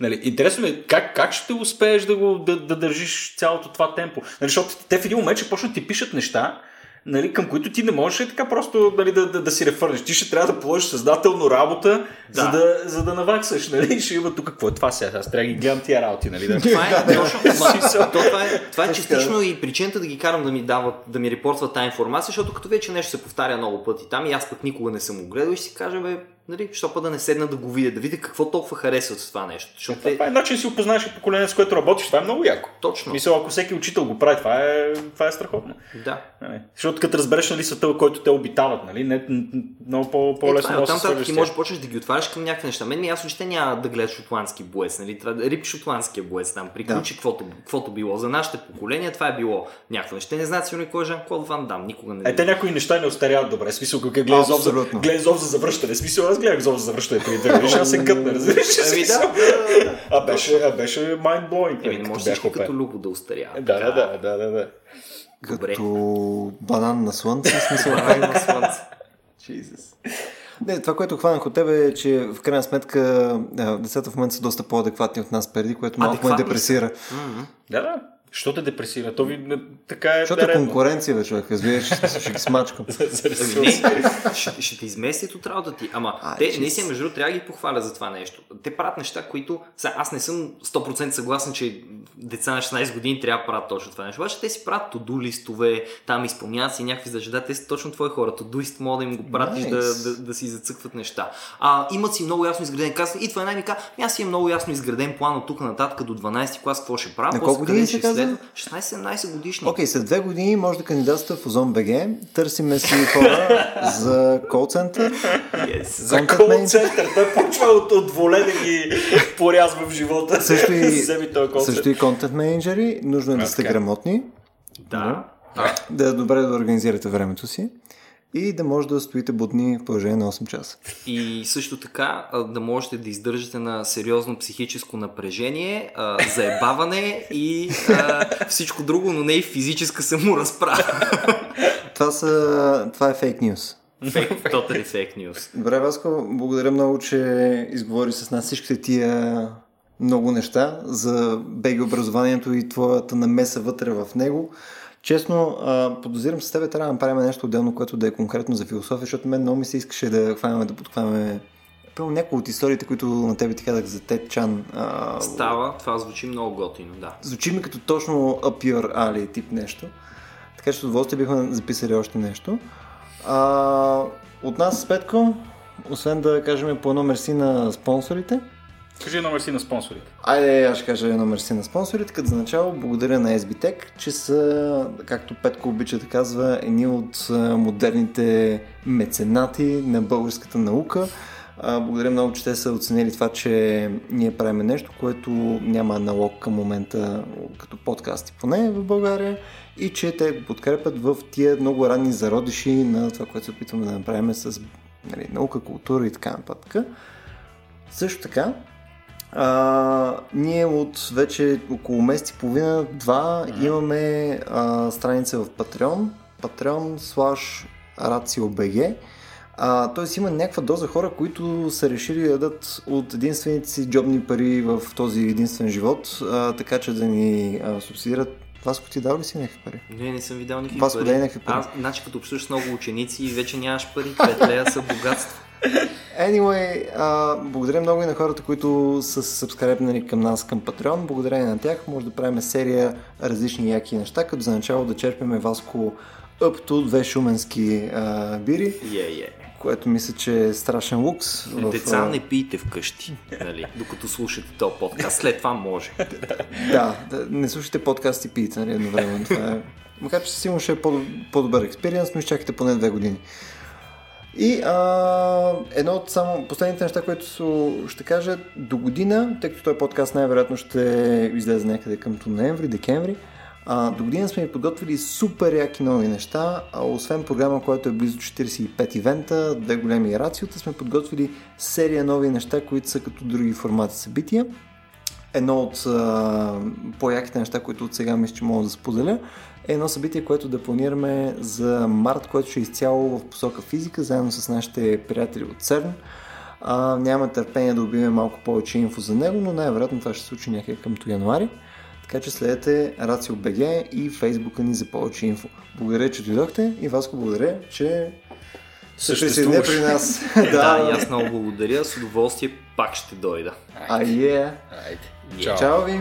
Нали? Интересно ми е как, как ще успееш да, го, да, да държиш цялото това темпо. Нали? Защото те в един момент ще почнат ти пишат неща, нали, към които ти не можеш е така просто нали, да, да, да си рефърнеш. Ти ще трябва да положиш съзнателно работа, Да. за, да, за да наваксаш. Нали? И Ще има тук какво е това сега. Аз трябва да ги гледам тия работи. Нали? Да. Това е точно. то, това е, това е частично и причината да ги карам да ми дават, да ми репортват тази информация, защото като вече нещо се повтаря много пъти там и аз пък никога не съм го гледал и си кажа, бе, Нали? Що па да не седна да го видя, да видя какво толкова харесват с това нещо. Защото това е начин да си опознаеш поколението, с което работиш. Това е много яко. Точно. Мисля, ако всеки учител го прави, това е, това е страхотно. Да. Нали? Защото като разбереш нали, света, който те обитават, нали? Не, много по- Е, по-лесно това е, да оттам се нататък ти можеш да почнеш да ги отваряш към някакви неща. Мен е че те няма да гледат шотландски боец. Нали? Трябва да рип шотландския боец там. Приключи каквото, каквото било. За нашите поколения това е било някакво нещо. Те не знаят сигурно кой е Жан Клод Ван Дам. Никога не. Е, те някои неща не остаряват добре. Смисъл, как гледа за, гледа за завръщане. Смисъл, аз гледах зов за завръщане преди две години. Аз се кътна, разбираш? Ами да, да, да. А беше, а беше mind blowing. Еми, не може всичко като любо да устарява. Да, да, да, да, да, да. Добре. Като банан на слънце, в смисъл. Ай, на слънце. Jesus. Не, това, което хванах от тебе е, че в крайна сметка децата в момента са доста по-адекватни от нас преди, което малко ме депресира. Да, да. Що те депресира? То ви така е Защото е конкуренция, бе, човек. Разбираш, ще, ще ги смачкам. Ами ще, ще те изместят от работа ти. Ама А, те, чист. наистина, между другото, трябва да ги похваля за това нещо. Те правят неща, които... Сега, аз не съм 100% съгласен, че деца на 16 години трябва да правят точно това нещо. Обаче те си правят тоду листове, там изпълняват си някакви задачи. Те са точно твои хора. Тодуист мога да им го пратиш Nice. да, да, да, си зацъкват неща. А, имат си много ясно изграден казва, и това най ми аз имам много ясно изграден план от тук нататък до 12 клас, какво ще правя. На после колко години къде се ще казва? следва. 16-17 годишни. Окей, след две години може да кандидатства в Озон БГ. Търсиме си хора за кол-център. Yes. За Content кол manager. център. Той почва от, от воле да ги порязва в живота. Също и, също и контент менеджери. Нужно е да сте грамотни, Да. да добре да организирате времето си и да може да стоите будни в положение на 8 часа. И също така да можете да издържате на сериозно психическо напрежение, заебаване и всичко друго, но не и физическа саморазправа. Това, са, това е фейк нюс. Fake, totally fake news. Добре, Васко, благодаря много, че изговори с нас всичките тия много неща за беги образованието и твоята намеса вътре в него. Честно, подозирам с тебе, трябва да направим нещо отделно, което да е конкретно за философия, защото мен много ми се искаше да хванем, да подхванем Пълно някои от историите, които на тебе ти казах за Тед Чан. А, Става, това звучи много готино, да. звучи ми като точно up your alley тип нещо. Така че с удоволствие бихме записали още нещо. А, от нас Петко, освен да кажем по едно мерси на спонсорите, Кажи номер си на спонсорите. Айде, аз ще кажа едно мерси на спонсорите, като за начало благодаря на SBTech, че са, както Петко обича да казва, едни от модерните меценати на българската наука. Благодаря много, че те са оценили това, че ние правим нещо, което няма аналог към момента като подкасти поне в България и че те го подкрепят в тия много ранни зародиши на това, което се опитваме да направим с нали, наука, култура и така нататък. Също така, а, ние от вече около месец и половина, два, mm-hmm. имаме а, страница в Patreon, Patreon slash RACIOBG. А, тоест има някаква доза хора, които са решили да дадат от единствените си джобни пари в този единствен живот, а, така че да ни а, субсидират. Васко, ти дал ли си някакви пари? Не, не съм видял никакви Васко, пари. дай някакви пари. Аз, значи като общуваш с много ученици и вече нямаш пари, 5 лея са богатство. Anyway, а, благодаря много и на хората, които са се сабскрепнали към нас към Patreon. Благодарение на тях може да правим серия различни яки неща, като за начало да черпиме Васко up to две шуменски а, бири, Е, е. Което мисля, че е страшен лукс. в, Деца не пийте вкъщи, нали, докато слушате този подкаст. След това може. Да, не слушайте подкаст и пийте нали, едновременно. Това е... Макар, че сигурно ще е по- по-добър експириенс, но изчакайте поне две години. И а, едно от само последните неща, които ще кажа до година, тъй като този подкаст най-вероятно ще излезе някъде към ноември, декември, а, до година сме ви подготвили супер яки нови неща, а, освен програма, която е близо 45 ивента, две големи рациота, сме подготвили серия нови неща, които са като други формати събития. Едно от а, по-яките неща, които от сега мисля, че мога да споделя, е едно събитие, което да планираме за март, което ще е изцяло в посока физика, заедно с нашите приятели от ЦЕРН. А, няма търпение да убием малко повече инфо за него, но най-вероятно това ще се случи някъде към януари. Така че следете БГ и фейсбука ни за повече инфо. Благодаря, че дойдохте и Васко благодаря, че се присъединя при нас. Да, и аз много благодаря. С удоволствие пак ще дойда. А, е. Айде. Чао. Чао ви!